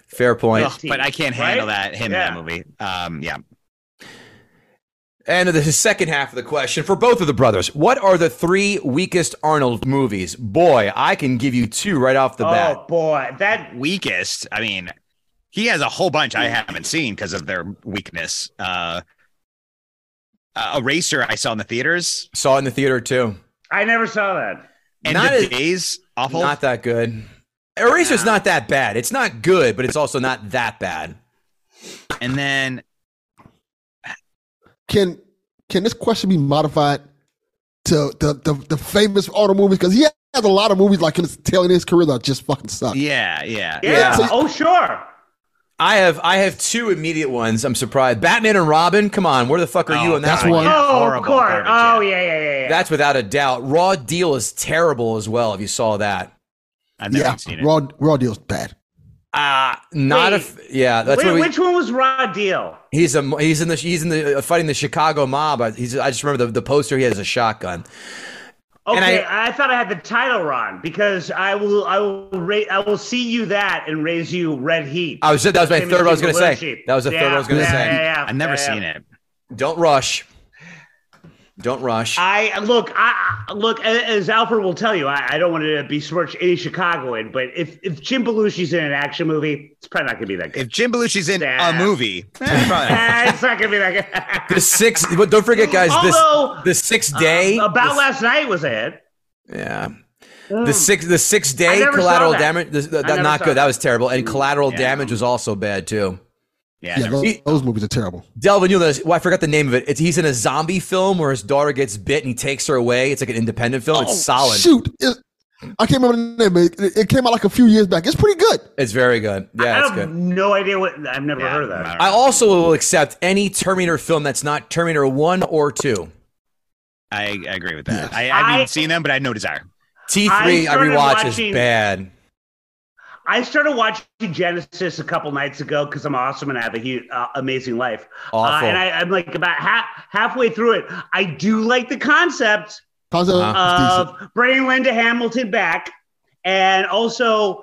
Fair point. ugh, but I can't handle Right? that him Yeah. in that movie. Um, yeah. And the second half of the question for both of the brothers: What are the three weakest Arnold movies? Boy, I can give you two right off the Oh bat. Oh boy, that Weakest. I mean, he has a whole bunch I haven't seen because of their weakness. Uh, uh, Eraser, I saw in the theaters. Saw in the theater too. I never saw that. End Not of as- Days, awful. Not that good. Eraser's not that bad. It's not good, but it's also not that bad. and then Can can this question be modified to the the, the famous auto movies? Because he has a lot of movies like in his tail in his career that just fucking suck. yeah, yeah, Yeah. Yeah. Oh sure. I have I have two immediate ones. I'm surprised. Batman and Robin. Come on, where the fuck are you Oh, on that that's one? one. yeah, oh, of course. garbage, oh yeah. yeah, yeah, yeah. yeah. That's without a doubt. Raw Deal is terrible as well. If you saw that, I've never Yeah, seen it. raw raw deal's bad. Ah, not a Wait. f- yeah. That's Wait, what we, which one was Raw Deal? he's a he's in the he's in the uh, fighting the Chicago mob. I- He's I just remember the, the poster. He has a shotgun. Okay, And I, thought I had the title wrong because I will, I will, ra- I will see you that and raise you red heat. I was that was my Same third. I was gonna say Belushi. that was the third. I was gonna Yeah, say. yeah, yeah, I've never yeah, seen yeah. it. Don't rush. Don't rush. I look, I I- look as Alfred will tell you. I, I don't want to besmirch any Chicagoan, but if if Jim Belushi's in an action movie, it's probably not gonna be that good. If Jim Belushi's in Yeah. a movie, eh, (laughs) probably not. It's not gonna be that good. the six. But don't forget, guys. Although, this the sixth day. Um, about this- last night was a hit. Yeah. The six the six day collateral that. damage. This, that, I never not good. That that. was terrible. And collateral Yeah. damage was also bad too. Yeah, Yeah, those, seen those movies are terrible. Delvin, you know this. Well, I forgot the name of it. It's, he's in a zombie film where his daughter gets bit and he takes her away. It's like an independent film. it's oh, solid. Oh, Shoot, it, I can't remember the name. But it, it came out like a few years back. It's pretty good. It's very good. Yeah, I it's have good. no idea what. I've never Yeah, heard of that. I don't I know. also will accept any Terminator film that's not Terminator one or two. I, I agree with that. Yeah. I, I haven't I- seen them, but I had no desire. T three I, started rewatch watching- is bad. I started watching Genisys a couple nights ago because I'm awesome and I have a huge, uh, amazing life. Uh, and I, I'm like about half halfway through it. I do like the concept Concept Uh-huh. of bringing Linda Hamilton back, and also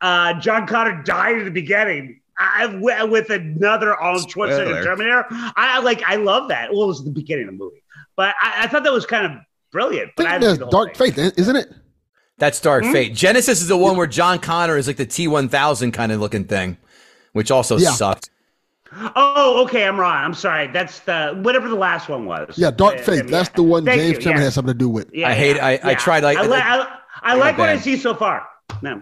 uh, John Connor died at the beginning. I, with another Arnold Schwarzenegger Terminator. I I like. I love that. Well, it was the beginning of the movie, but I, I thought that was kind of brilliant. But I think haven't there's seen the whole Dark thing. Faith, isn't it? That's Dark Hmm? Fate. Genisys is the one where John Connor is like the T one thousand kind of looking thing, which also Yeah. sucked. Oh, okay. I'm wrong. I'm sorry. That's the whatever the last one was. Yeah, Dark Uh, Fate. yeah. That's the one Thank James you, Cameron yeah. has something to do with. Yeah, I hate- yeah, I- I tried, like- I, li- I, I like what I see so far. No.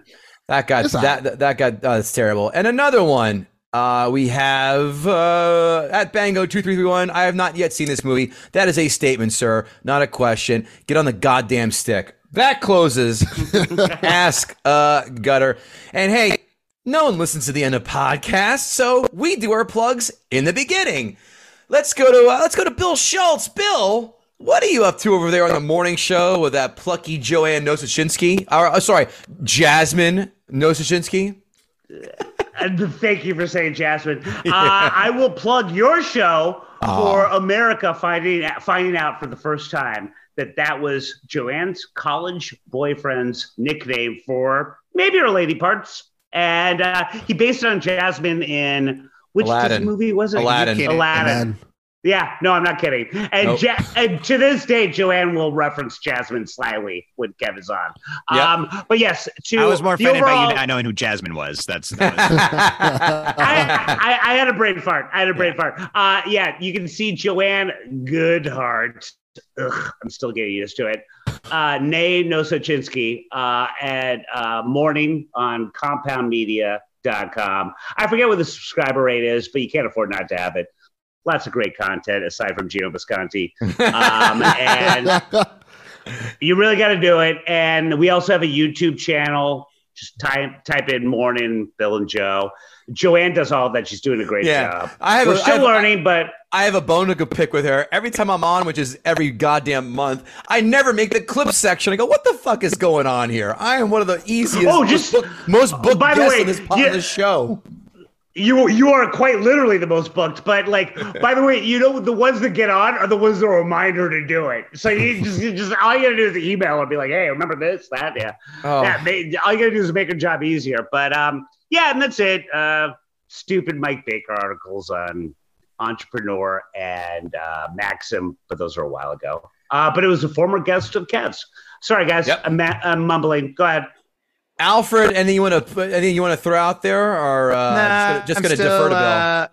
That got It's that, that that got uh, that's terrible. And another one. Uh, we have uh, at Bango two three three one. I have not yet seen this movie. That is a statement, sir, not a question. Get on the goddamn stick. That closes. (laughs) Ask uh Gutter. And hey, no one listens to the end of podcasts, so we do our plugs in the beginning. Let's go to uh, let's go to Bill Schulz. Bill, what are you up to over there on the morning show with that plucky Joanne Nosuchinsky? Or, uh, sorry, Jasmine Nosuchinsky. (laughs) Thank you for saying, Jasmine. (laughs) Uh, I will plug your show for America finding finding out for the first time that that was Joanne's college boyfriend's nickname for maybe her lady parts, and uh, he based it on Jasmine in which Aladdin. Movie was it? Aladdin. Aladdin. Man, Yeah, no, I'm not kidding. And, Nope. ja- and to this day, Joanne will reference Jasmine slyly when Kevin's on. Yep. Um, but yes, to I was more the offended by overall- you not knowing who Jasmine was. That's that was, (laughs) I, I, I had a brain fart. I had a brain fart. Uh, yeah, you can see Joanne Goodhart. Ugh, I'm still getting used to it. Uh, Nay Nosuchinsky uh, at uh, morning on compoundmedia.com. I forget what the subscriber rate is, but you can't afford not to have it. Lots of great content aside from Geno Bisconte. Um, (laughs) and you really got to do it. And we also have a YouTube channel. Just type type in morning Bill and Joe. Joanne does all that. She's doing a great Yeah. job. I have We're a- still have- learning, but I have a bone to pick with her. Every time I'm on, which is every goddamn month, I never make the clip section. I go, "What the fuck is going on here?" I am one of the easiest, Oh, most just- booked, most booked by the way, on this, on yeah. this show. you you are quite literally the most booked. But like, by the way, you know the ones that get on are the ones that remind her to do it. So you just, you just all you gotta do is email and be like, "Hey, remember this, that, yeah, Oh. yeah." They, all you gotta do is make her job easier. But um, yeah, and that's it. Uh, stupid Mike Baker articles on Entrepreneur and uh, Maxim, but those are a while ago. Uh, but it was a former guest of Kev's. Sorry, guys, Yep. I'm, ma- I'm mumbling. Go ahead. Alfred, anything you want to put? Anything you want to throw out there, or uh, Nah, just going to defer to Bill? uh,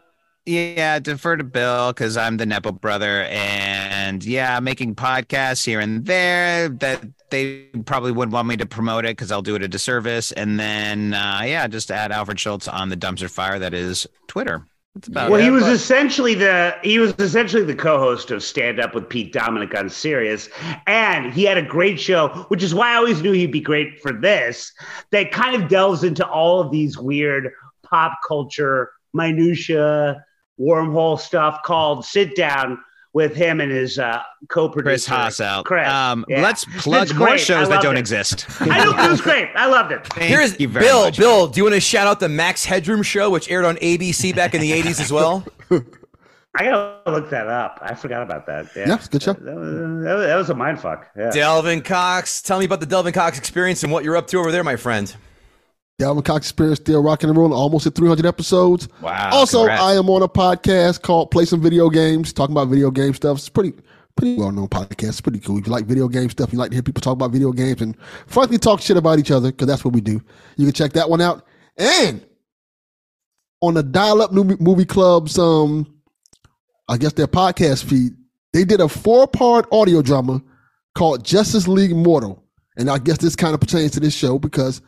yeah, defer to Bill because I'm the Nepo brother, and yeah, making podcasts here and there that they probably wouldn't want me to promote it because I'll do it a disservice. And then uh, yeah, just add Alfred Schulz on the dumpster fire that is Twitter. That's about Well, it. he was but- essentially the he was essentially the co-host of Stand Up with Pete Dominick on Sirius, and he had a great show, which is why I always knew he'd be great for this. That kind of delves into all of these weird pop culture minutia, wormhole stuff called "Sit Down" with him and his uh, co-producer Chris Haas out. Chris, Um, yeah. Let's plug more great. Shows that don't it. exist. (laughs) I know it was great. I loved it. Thank Here's you very Bill. much. Bill, do you want to shout out the Max Headroom show, which aired on ABC back in the '80s as well? (laughs) I gotta look that up. I forgot about that. Yeah, Yeah, good show. That was, that was, that was a mind fuck. Yeah. Delvin Cox, tell me about the Delvin Cox experience and what you're up to over there, my friend. Delvin Cox Experience still rocking and rolling, almost at 300 episodes. Wow. also, congrats. I am on a podcast called Play Some Video Games, talking about video game stuff. It's pretty, pretty well known podcast. It's pretty cool. If you like video game stuff, you like to hear people talk about video games and frankly talk shit about each other because that's what we do. You can check that one out. And on the Dial Up Movie Club's, um, I guess their podcast feed, they did a four part audio drama called Justice League Mortal. And I guess this kind of pertains to this show because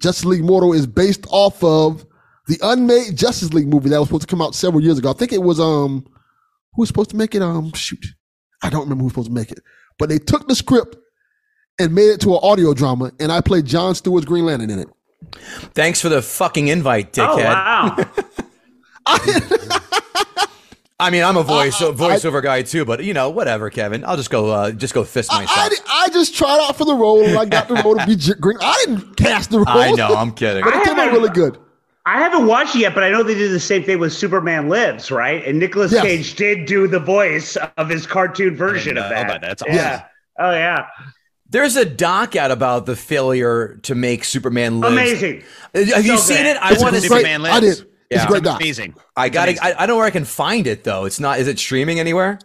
Justice League Mortal is based off of the unmade Justice League movie that was supposed to come out several years ago. I think it was um who was supposed to make it? Um shoot. I don't remember who was supposed to make it. But they took the script and made it to an audio drama, and I played John Stewart's Green Lantern in it. Thanks for the fucking invite, Oh dickhead. wow! I (laughs) (laughs) mean, I'm a voice I- I- voiceover guy too, but you know, whatever, Kevin. I'll just go, uh, just go fist I, myself. I, di- I just tried out for the role and I got the role to be J- Green. I didn't cast the role. I know, I'm kidding. but it came out really good. I haven't watched it yet, but I know they did the same thing with Superman Lives, right? And Nicolas Yes. Cage did do the voice of his cartoon version of that. about that. That's yeah. Oh yeah, There's a doc out about the failure to make Superman live. amazing. Have you So seen good. it? I want to see. Superman I Lives. did. It's Yeah. a great doc. Amazing. I got Amazing. to I, I don't know where I can find it though. It's not. Is it streaming anywhere?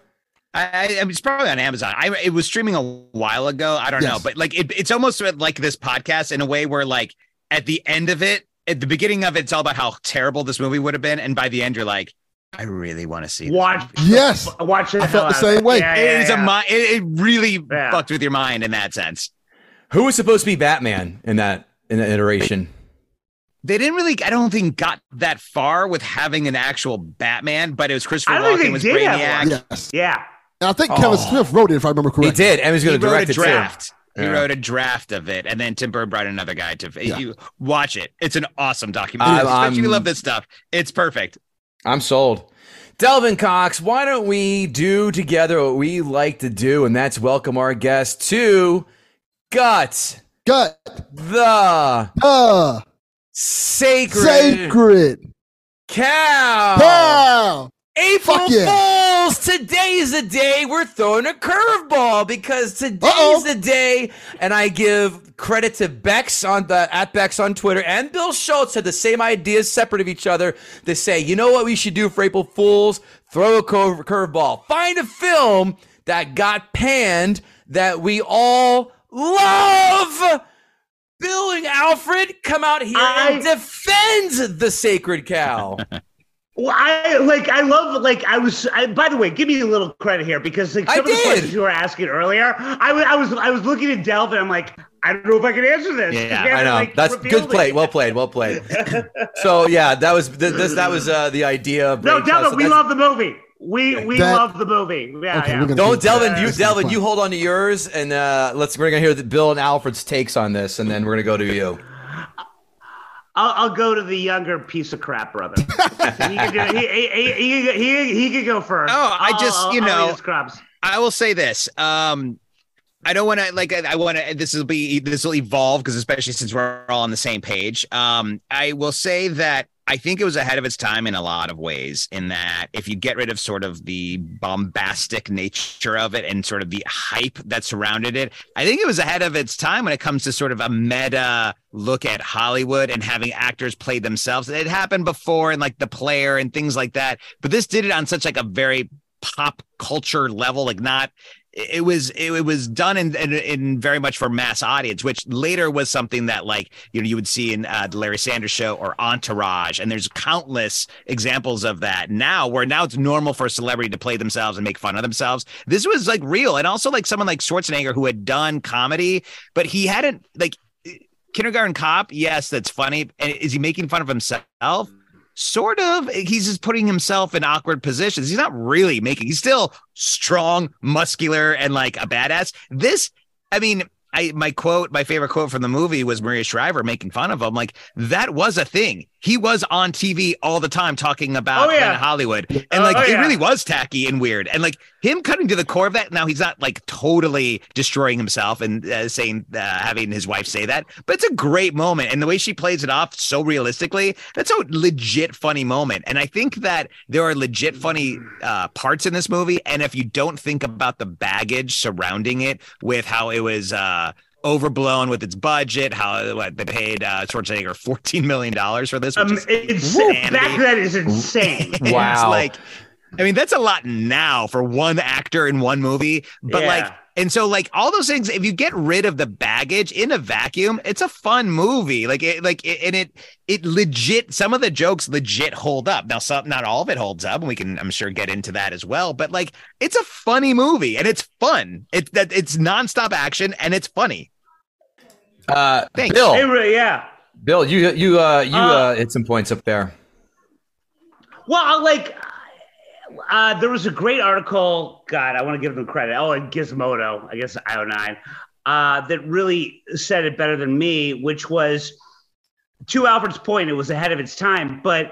I, I, I mean, it's probably on Amazon. I it was streaming a while ago. I don't know, but like it, it's almost like this podcast in a way where like at the end of it, at the beginning of it, it's all about how terrible this movie would have been, and by the end, you're like, I really want to see. this Watch, Yes. watch it. I felt the uh, same way. Yeah, It yeah, is a yeah. mi- it, it really Yeah. fucked with your mind in that sense. Who was supposed to be Batman in that in that iteration? They didn't really, I don't think, got that far with having an actual Batman, but it was Christopher I don't think Walken was did Brainiac. Yes. Yeah. And I think Oh. Kevin Smith wrote it, if I remember correctly. He did, and he's He going to wrote a direct it too. draft. He Yeah. wrote a draft of it, and then Tim Burton brought another guy to. Yeah. You watch it; it's an awesome documentary. I'm- if you love this stuff. It's perfect. I'm sold. Delvin Cox, why don't we do together what we like to do, and that's welcome our guest to Gut Gut. the Uh, Sacred, sacred. Cow. Cow. April yeah. Fools! Today's the day we're throwing a curveball because today's Uh-oh. the day, and I give credit to Bex on the at Bex on Twitter and Bill Schulz had the same ideas separate of each other. They say, you know what we should do for April Fools? throw a curve curveball. Find a film that got panned that we all love. Bill and Alfred come out here and I- defend the sacred cow. (laughs) Well, I like I love like I was. I, by the way, give me a little credit here because like I some of the questions you were asking earlier, I was I was I was looking at Delve and I'm like, I don't know if I can answer this. Yeah, You haven't, I know. like, That's good play. it. Well played. Well played. (laughs) so yeah, that was th- this. That was uh, the idea. Of No, Rachel. Delvin, we love the movie. We we That- love the movie. Yeah, Okay, yeah. Don't Delvin, you Delvin, you hold on to yours, and uh, let's we're gonna hear the Bill and Alfred's takes on this, and then we're gonna go to you. I'll, I'll go to the younger piece of crap brother. (laughs) he, could do, he, he, he, he, he, he could go first. Oh, I just, I'll- you know, eat his crumbs. I will say this. Um, I don't want to like. I, I want to. This will be. This will evolve because especially since we're all on the same page. Um, I will say that I think it was ahead of its time in a lot of ways. In that, if you get rid of sort of the bombastic nature of it and sort of the hype that surrounded it, I think it was ahead of its time when it comes to sort of a meta look at Hollywood and having actors play themselves. It happened before in like The Player and things like that, but this did it on such like a very pop culture level, like not it was it, was done in, in in very much for mass audience, which later was something that like you know you would see in uh, the Larry Sanders Show or Entourage, and there's countless examples of that now, where now it's normal for a celebrity to play themselves and make fun of themselves. This was like real, and also like someone like Schwarzenegger who had done comedy, but he hadn't like Kindergarten Cop. Yes, that's funny. And is he making fun of himself? Sort of. He's just putting himself in awkward positions. He's not really making. He's still strong, muscular, and like a badass. This, I mean, I my quote, my favorite quote from the movie was Maria Shriver making fun of him. Like that was a thing. He was on TV all the time talking about Oh, yeah. Hollywood, and Oh, like oh, it yeah. really was tacky and weird. And like him cutting to the core of that. Now he's not like totally destroying himself and uh, saying uh, having his wife say that, but it's a great moment. And the way she plays it off so realistically, that's a legit funny moment. And I think that there are legit funny uh, parts in this movie. And if you don't think about the baggage surrounding it, with how it was. Overblown with its budget, how what, they paid uh, Schwarzenegger fourteen million dollars for this. Which Um, it's, insanity. back then is insane. (laughs) It's Wow. like, I mean, that's a lot now for one actor in one movie. But Yeah. like, and so like all those things, if you get rid of the baggage in a vacuum, it's a fun movie. Like it, like it, and it, it legit. Some of the jokes legit hold up. Now, some not all of it holds up, and we can, I'm sure, get into that as well. But like, it's a funny movie, and it's fun. It's that it's nonstop action, and it's funny. Uh, Thanks. Bill, It really- yeah. Bill, you you uh, you Uh, uh, hit some points up there. Well, like, uh, there was a great article. God, I want to give them credit. Oh, and Gizmodo, I guess IO9, uh, that really said it better than me, which was to Alfred's point, it was ahead of its time, but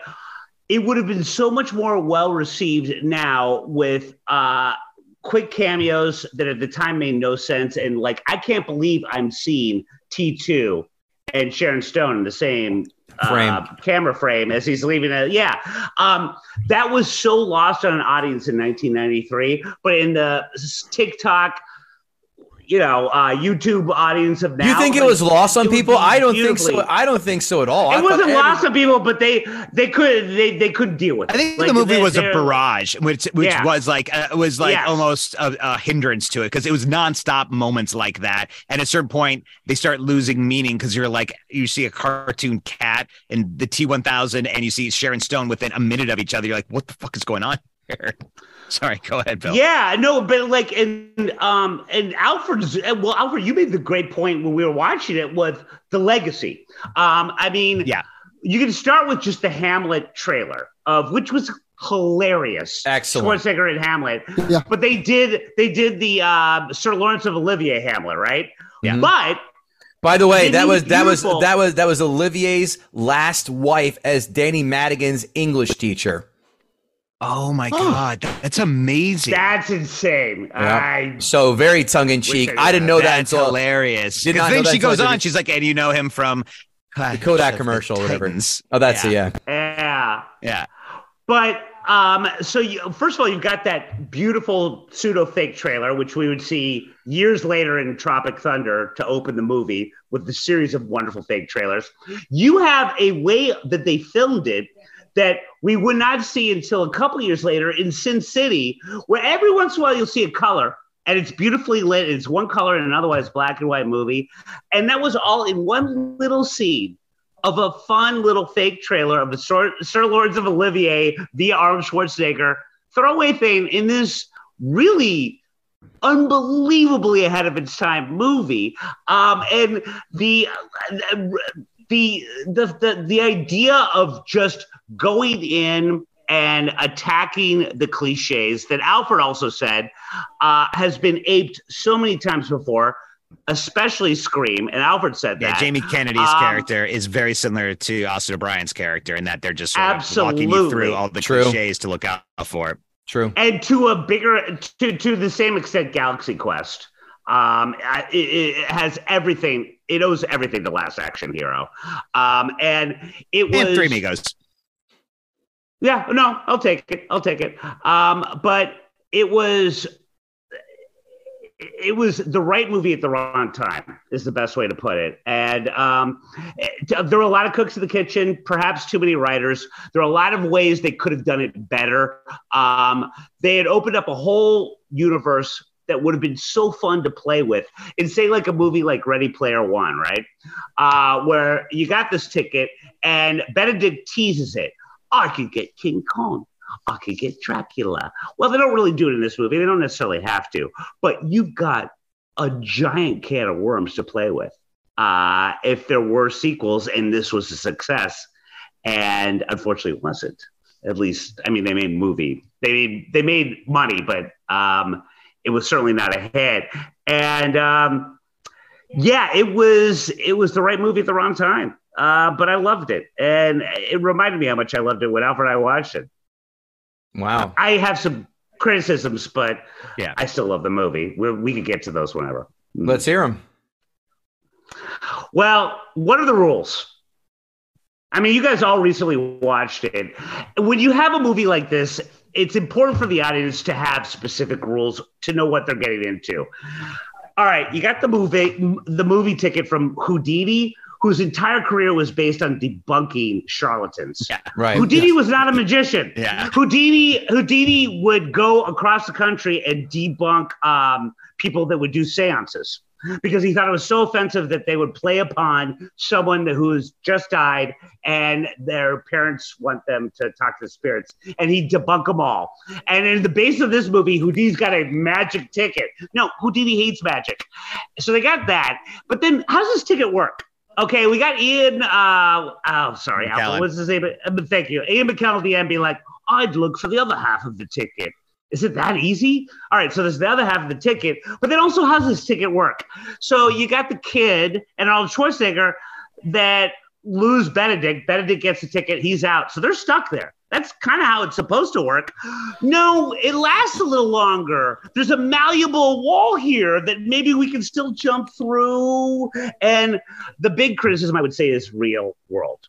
it would have been so much more well received now with uh, quick cameos that at the time made no sense. And like, I can't believe I'm seeing T2 and Sharon Stone in the same. Uh, camera frame as he's leaving it. Yeah. Um, that was so lost on an audience in 1993, but in the TikTok, you know, uh, YouTube audience of now, you think it like, was lost on people? I don't think so. I don't think so at all. It thought wasn't every- lost on people, but they they could they they couldn't deal with it. I think Like, the movie they- was a barrage, which which Yeah. was like uh, was like Yes. almost a, a hindrance to it because it was nonstop moments like that. And at a certain point, they start losing meaning because you're like you see a cartoon cat and the T one thousand, and you see Sharon Stone within a minute of each other. You're like, what the fuck is going on here? (laughs) Sorry, go ahead, Bill. Yeah, no, but like, and um, and Alfred's well, Alfred, you made the great point when we were watching it with the legacy. Um, I mean, Yeah. you can start with just the Hamlet trailer of which was hilarious. Excellent. Schwarzenegger and Hamlet. Yeah. But they did they did the uh, Sir Laurence of Olivier Hamlet, right? Yeah. But By the way, Didn't that he was that was that was that was Olivier's last wife as Danny Madigan's English teacher. Oh my god, that's amazing. that's insane. I So very tongue in cheek. I I didn't know that That's until hilarious. Did Because not then she goes on. She's like, and you know him from the Kodak commercial or whatever. Titans. Oh, that's it. Yeah. yeah. Yeah. But um, so you, first of all, you've got that beautiful pseudo fake trailer, which we would see years later in Tropic Thunder to open the movie with the series of wonderful fake trailers. You have a way that they filmed it that we would not see until a couple years later in Sin City, where every once in a while you'll see a color and it's beautifully lit. It's one color in an otherwise black and white movie. And that was all in one little scene of a fun little fake trailer of the Sir, Sir Lords of Olivier via Arnold Schwarzenegger throwaway thing in this really unbelievably ahead of its time movie. Um, and the the the the the idea of just going in and attacking the cliches that Alfred also said uh, has been aped so many times before, especially Scream. And Alfred said Yeah, that. Jamie Kennedy's Um, character is very similar to Austin O'Brien's character in that they're just sort of walking you through all the True. cliches to look out for. True. and to a bigger to to the same extent galaxy quest um it, it has everything it owes everything to last action hero um and it was And Three Amigos. Yeah no i'll take it i'll take it. Um but it was it was the right movie at the wrong time is the best way to put it. And um, it- there were a lot of cooks in the kitchen perhaps too many writers. There are a lot of ways they could have done it better. Um, they had opened up a whole universe that would have been so fun to play with. In say like a movie like ready player one right? Uh, where you got this ticket and benedict teases it i could get king kong I could get Dracula. Well, they don't really do it in this movie. They don't necessarily have to, but you've got a giant can of worms to play with. Uh, if there were sequels and this was a success, and unfortunately it wasn't. At least, I mean, they made movie. They made they made money, but um, it was certainly not a hit. And um, yeah, it was it was the right movie at the wrong time. Uh, but I loved it, and it reminded me how much I loved it when Alfred and I watched it. Wow. I have some criticisms, but Yeah. I still love the movie. we we could get to those whenever. Let's hear them. Well, what are the rules? I mean, you guys all recently watched it. When you have a movie like this, it's important for the audience to have specific rules to know what they're getting into. All right, you got the movie, the movie ticket from Houdini, whose entire career was based on debunking charlatans. Yeah. Right. Houdini was not a magician. Yeah. Houdini Houdini would go across the country and debunk um, people that would do seances because he thought it was so offensive that they would play upon someone who's just died and their parents want them to talk to the spirits and he'd debunk them all. And in the base of this movie, Houdini's got a magic ticket. No, Houdini hates magic. So they got that. But then how does this ticket work? Okay, we got Ian. Uh, oh, sorry. Alpha. What's his name? Uh, but thank you, Ian McKellen. The end, being like, "I'd look for the other half of the ticket." Is it that easy? All right, so there's the other half of the ticket, but then also how does this ticket work? So you got the kid and Arnold Schwarzenegger that lose Benedict. Benedict gets a ticket, he's out. So they're stuck there. That's kind of how it's supposed to work. No, it lasts a little longer. There's a malleable wall here that maybe we can still jump through. And the big criticism I would say is real world.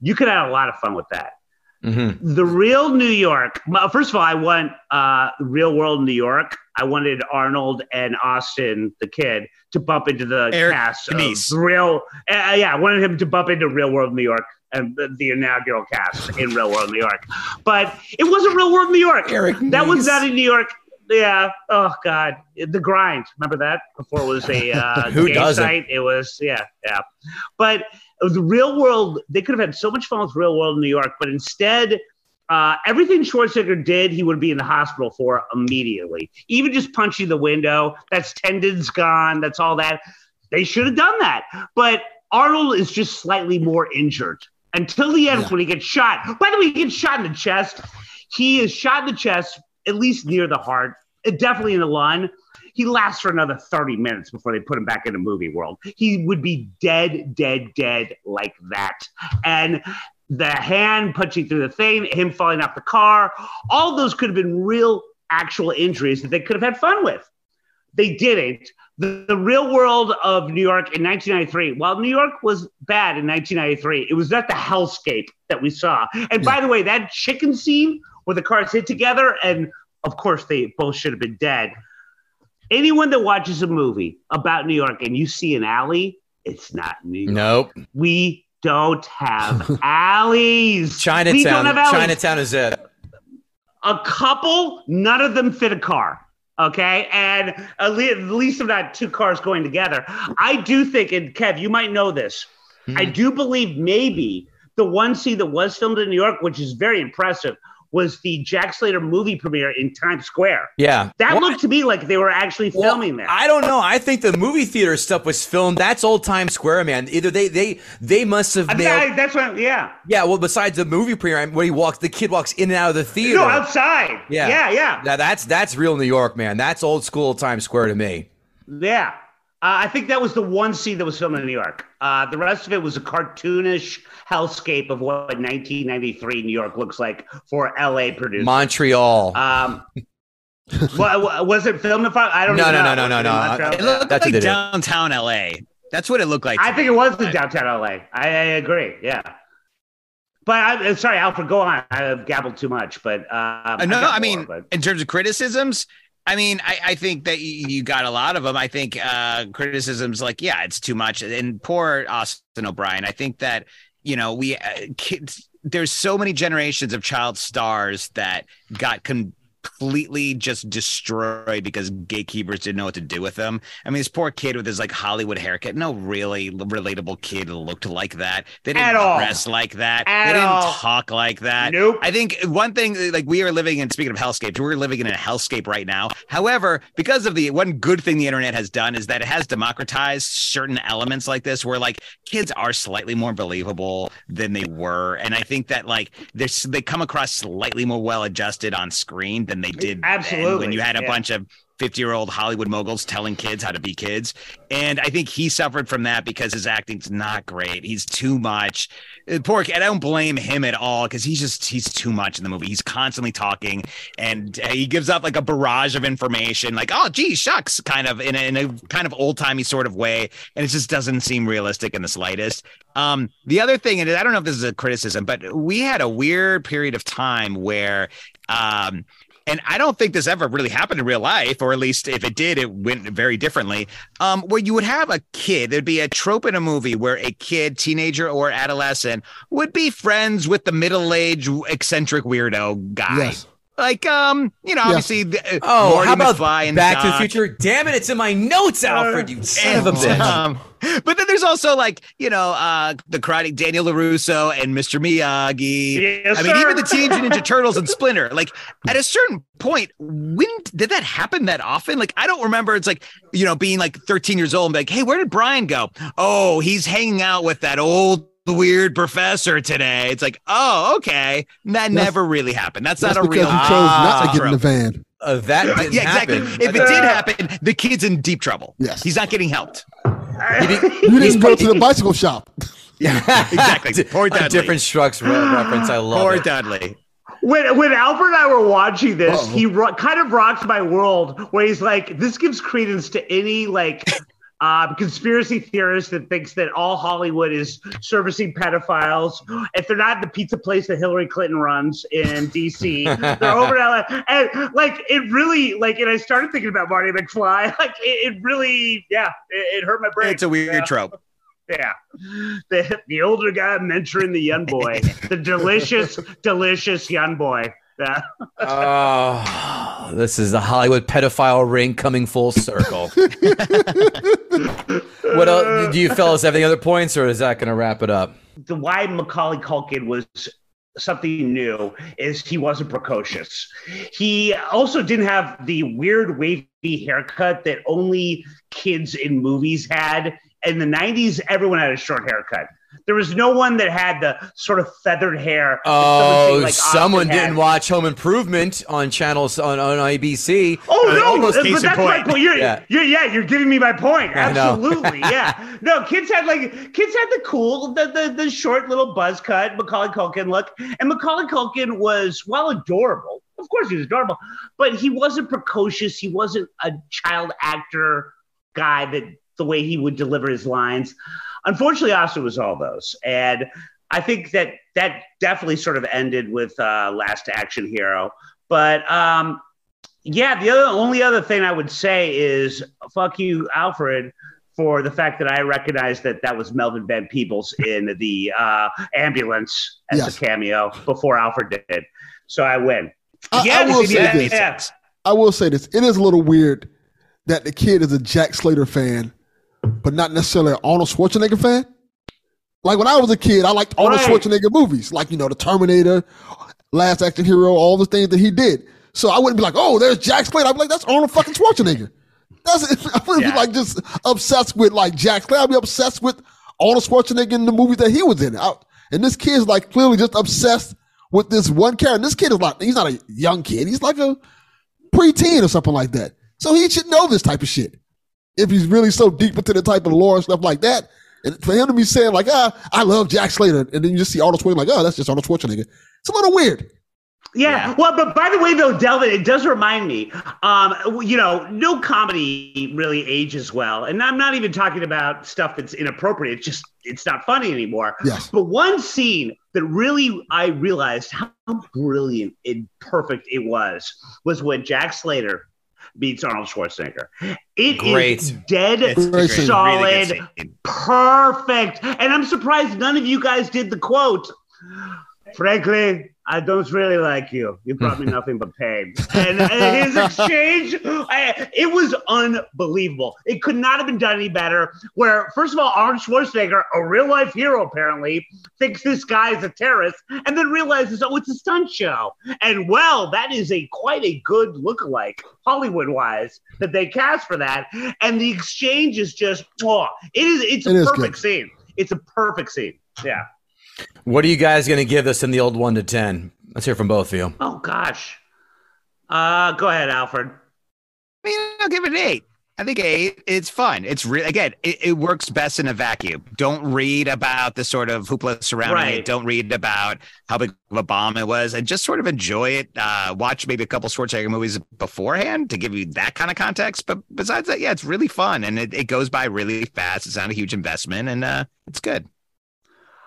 You could have a lot of fun with that Mm-hmm. the real New York. well, First of all, I want uh, real world New York. I wanted Arnold and Austin, the kid, to bump into the Eric cast of real. Uh, yeah, I wanted him to bump into real world New York and the, the inaugural cast in real world New York. But it wasn't real world New York. Eric that was not in New York. Yeah. Oh God, the grind. Remember that before it was a (laughs) uh, Who doesn't? site. It was yeah, yeah. But the real world, they could have had so much fun with real world in New York, but instead, uh, everything Schwarzenegger did, he would be in the hospital for immediately. Even just punching the window, that's tendons gone, that's all that. They should have done that. But Arnold is just slightly more injured until the end Yeah. when he gets shot. By the way, he gets shot in the chest. He is shot in the chest, at least near the heart, uh, definitely in the lung. He lasts for another 30 minutes before they put him back in the movie world. He would be dead, dead, dead like that. And the hand punching through the thing, him falling off the car, all those could have been real, actual injuries that they could have had fun with. They didn't. The, the real world of New York in 1993, while New York was bad in 1993, it was not the hellscape that we saw. And by the way, that chicken scene where the cars hit together, and of course, they both should have been dead. Anyone that watches a movie about New York and you see an alley, it's not New York Nope. we don't have (laughs) alleys. Chinatown. have alleys. Chinatown is it. a couple, none of them fit a car. Okay. And at le- at least of not two cars going together. I do think, and Kev, you might know this. I hmm. do believe maybe the one scene that was filmed in New York, which is very impressive, was the Jack Slater movie premiere in Times Square. Yeah. That Well, looked to me like they were actually Well, filming there. I don't know. I think the movie theater stuff was filmed. That's old Times Square, man. Either they they they must have I- nailed. I- that's what, yeah. yeah. Well, besides the movie premiere, when he walks, the kid walks in and out of the theater. No, outside. Yeah. Yeah, yeah. Now that's that's real New York, man. That's old school Times Square to me. Yeah. Uh, I think that was the one scene that was filmed in New York. Uh, the rest of it was a cartoonish hellscape of what 1993 New York looks like for LA producers. Montreal. um, (laughs) what, was it filmed in? I don't know. No, no, no, no, Was it in no. It looked That's like they did. downtown LA. That's what it looked like. I think it was in downtown LA. I, I agree. Yeah. But I'm sorry, Alfred. Go on. I've gabbled too much, but um, Uh, no, I've got I mean, more, but- in terms of criticisms, I mean, I, I think that you, got a lot of them. I think uh, criticisms like, yeah, it's too much. And poor Austin O'Brien. I think that you know we uh, kids. There's so many generations of child stars that got completely just destroyed because gatekeepers didn't know what to do with them. I mean, this poor kid with his like Hollywood haircut. No really relatable kid looked like that. They didn't At all. dress like that. At they didn't all. talk like that. Nope. I think one thing, like we are living in, speaking of hellscapes, we're living in a hellscape right now. However, because of the one good thing the internet has done is that it has democratized certain elements like this, where like kids are slightly more believable than they were, and I think that like they come across slightly more well adjusted on screen than they did Absolutely, when you had a yeah. bunch of 50 year old Hollywood moguls telling kids how to be kids. And I think he suffered from that because his acting's not great. He's too much. Uh, Poor kid. I don't blame him at all because he's just, he's too much in the movie. He's constantly talking and uh, he gives up like a barrage of information, like, oh, gee, shucks, kind of in a, in a kind of old timey sort of way. And it just doesn't seem realistic in the slightest. Um, the other thing, and I don't know if this is a criticism, but we had a weird period of time where, um, and I don't think this ever really happened in real life, or at least if it did, it went very differently. Um, where you would have a kid, there'd be a trope in a movie where a kid, teenager or adolescent, would be friends with the middle-aged eccentric weirdo guy. Yes. Like, um, you know, Yeah. obviously, the, uh, Oh, Marty how about McFly and Back to the Future? Damn it, it's in my notes, Alfred. You son of a bitch. Um, but then there's also like you know uh the karate Daniel Larusso and Mr. Miyagi. Yes, I mean, sir. even the Teenage Mutant Ninja (laughs) Turtles and Splinter. Like at a certain point, when did that happen that often? Like I don't remember. It's like you know being like 13 years old and be like, hey, where did Brian go? Oh, he's hanging out with that old weird professor today. It's like, oh, okay. That never really happened. That's, That's not a because real. he chose not to Ah. get in the van. Uh, that didn't yeah, exactly. happen. If it did happen, the kid's in deep trouble. Yes. He's not getting helped. He did- You didn't go to the bicycle shop. (laughs) Yeah, exactly. (laughs) Poor a Dudley. different Strokes reference. I love Poor it. Dudley. when when Alfred and I were watching this, Uh-oh. he ro- kind of rocked my world. Where he's like, this gives credence to any like uh, conspiracy theorist that thinks that all Hollywood is servicing pedophiles. If they're not the pizza place that Hillary Clinton runs in D.C., (laughs) they're over in LA. And like, it really like, and I started thinking about Marty McFly. (laughs) Like, it, it really, yeah, it, it hurt my brain. It's a weird Yeah. trope. Yeah. The, the older guy mentoring the young boy, the delicious, (laughs) delicious young boy. Yeah. (laughs) Oh, this is the Hollywood pedophile ring coming full circle. (laughs) what else? Do you fellas have any other points, or is that going to wrap it up? The why Macaulay Culkin was something new is he wasn't precocious. He also didn't have the weird wavy haircut that only kids in movies had. In the 90s, everyone had a short haircut. There was no one that had the sort of feathered hair. Oh, someone like someone Austin didn't watch Home Improvement on channels on, on ABC. Oh no, almost but that's my point. point. You're, Yeah. you're, yeah, you're giving me my point. Absolutely, (laughs) yeah. No, kids had like kids had the cool, the the, the short little buzz cut Macaulay Culkin look, and Macaulay Culkin was while adorable. Of course, he was adorable, but he wasn't precocious. He wasn't a child actor guy that the way he would deliver his lines. Unfortunately, Austin was all those, and I think that that definitely sort of ended with uh, Last Action Hero. But um, yeah, the other only other thing I would say is fuck you, Alfred, for the fact that I recognized that that was Melvin Van Peebles in the uh, ambulance as Yes. a cameo before Alfred did. So I win. I, Yeah, I will say that this. Yeah. I will say this. It is a little weird that the kid is a Jack Slater fan, but not necessarily an Arnold Schwarzenegger fan. Like when I was a kid, I liked Arnold Right. Schwarzenegger movies, like you know, The Terminator, Last Action Hero, all the things that he did. So I wouldn't be like, "Oh, there's Jack Slater." I'd be like, "That's Arnold fucking Schwarzenegger." That's (laughs) I wouldn't Yeah. be like just obsessed with like Jack Slater. I'd be obsessed with Arnold Schwarzenegger in the movies that he was in. I- and this kid's like clearly just obsessed with this one character. And this kid is like, he's not a young kid. He's like a preteen or something like that. So he should know this type of shit. If he's really so deep into the type of lore and stuff like that. And for him to be saying like, ah, I love Jack Slater, and then you just see Arnold Schwarzenegger like, oh, that's just Arnold Schwarzenegger. It's a little weird. Yeah. Yeah. Well, but by the way, though, Delvin, it does remind me, um, you know, no comedy really ages well. And I'm not even talking about stuff that's inappropriate. It's just, it's not funny anymore. Yes. But one scene that really I realized how brilliant and perfect it was was when Jack Slater beats Arnold Schwarzenegger. It is Great. dead It's a Very great- solid, really perfect. And I'm surprised none of you guys did the quote. Frankly, I don't really like you. You brought me (laughs) nothing but pain. And uh, his exchange, I, it was unbelievable. It could not have been done any better. Where, first of all, Arnold Schwarzenegger, a real life hero apparently, thinks this guy is a terrorist and then realizes, oh, it's a stunt show. And well, that is a quite a good lookalike, Hollywood wise, that they cast for that. And the exchange is just, oh, it is, it's a is perfect good. scene. It's a perfect scene. Yeah. What are you guys going to give this in the old one to 10? Let's hear from both of you. Oh gosh. Uh, go ahead, Alfred. I mean, I'll give it an eight. I think eight. It's fun. It's real. Again, it, it works best in a vacuum. Don't read about the sort of hoopla surrounding Right. it. Don't read about how big of a bomb it was, and just sort of enjoy it. Uh, watch maybe a couple Schwarzenegger movies beforehand to give you that kind of context. But besides that, yeah, it's really fun and it, it goes by really fast. It's not a huge investment, and uh, it's good.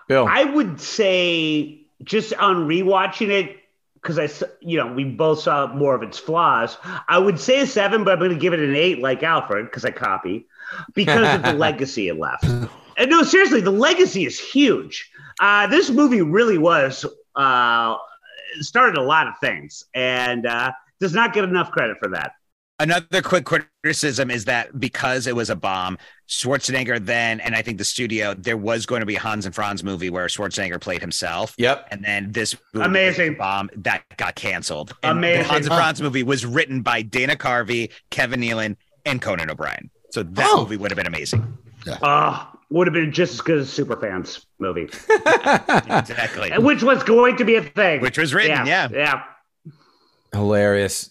Bill. I would say just on rewatching it because I, you know, we both saw more of its flaws. I would say a seven, but I'm going to give it an eight, like Alfred, because I copy, because of the (laughs) legacy it left. And no, seriously, the legacy is huge. Uh, this movie really was uh, started a lot of things, and uh, does not get enough credit for that. Another quick criticism is that because it was a bomb, Schwarzenegger then, and I think the studio, there was going to be a Hans and Franz movie where Schwarzenegger played himself. Yep. And then this movie, Amazing. bomb that got canceled. And Amazing. The Hans and Franz movie was written by Dana Carvey, Kevin Nealon, and Conan O'Brien. So that Oh. movie would have been amazing. Uh, would have been just as good as Superfans movie, (laughs) Exactly. which was going to be a thing. Which was written, yeah. yeah. Hilarious.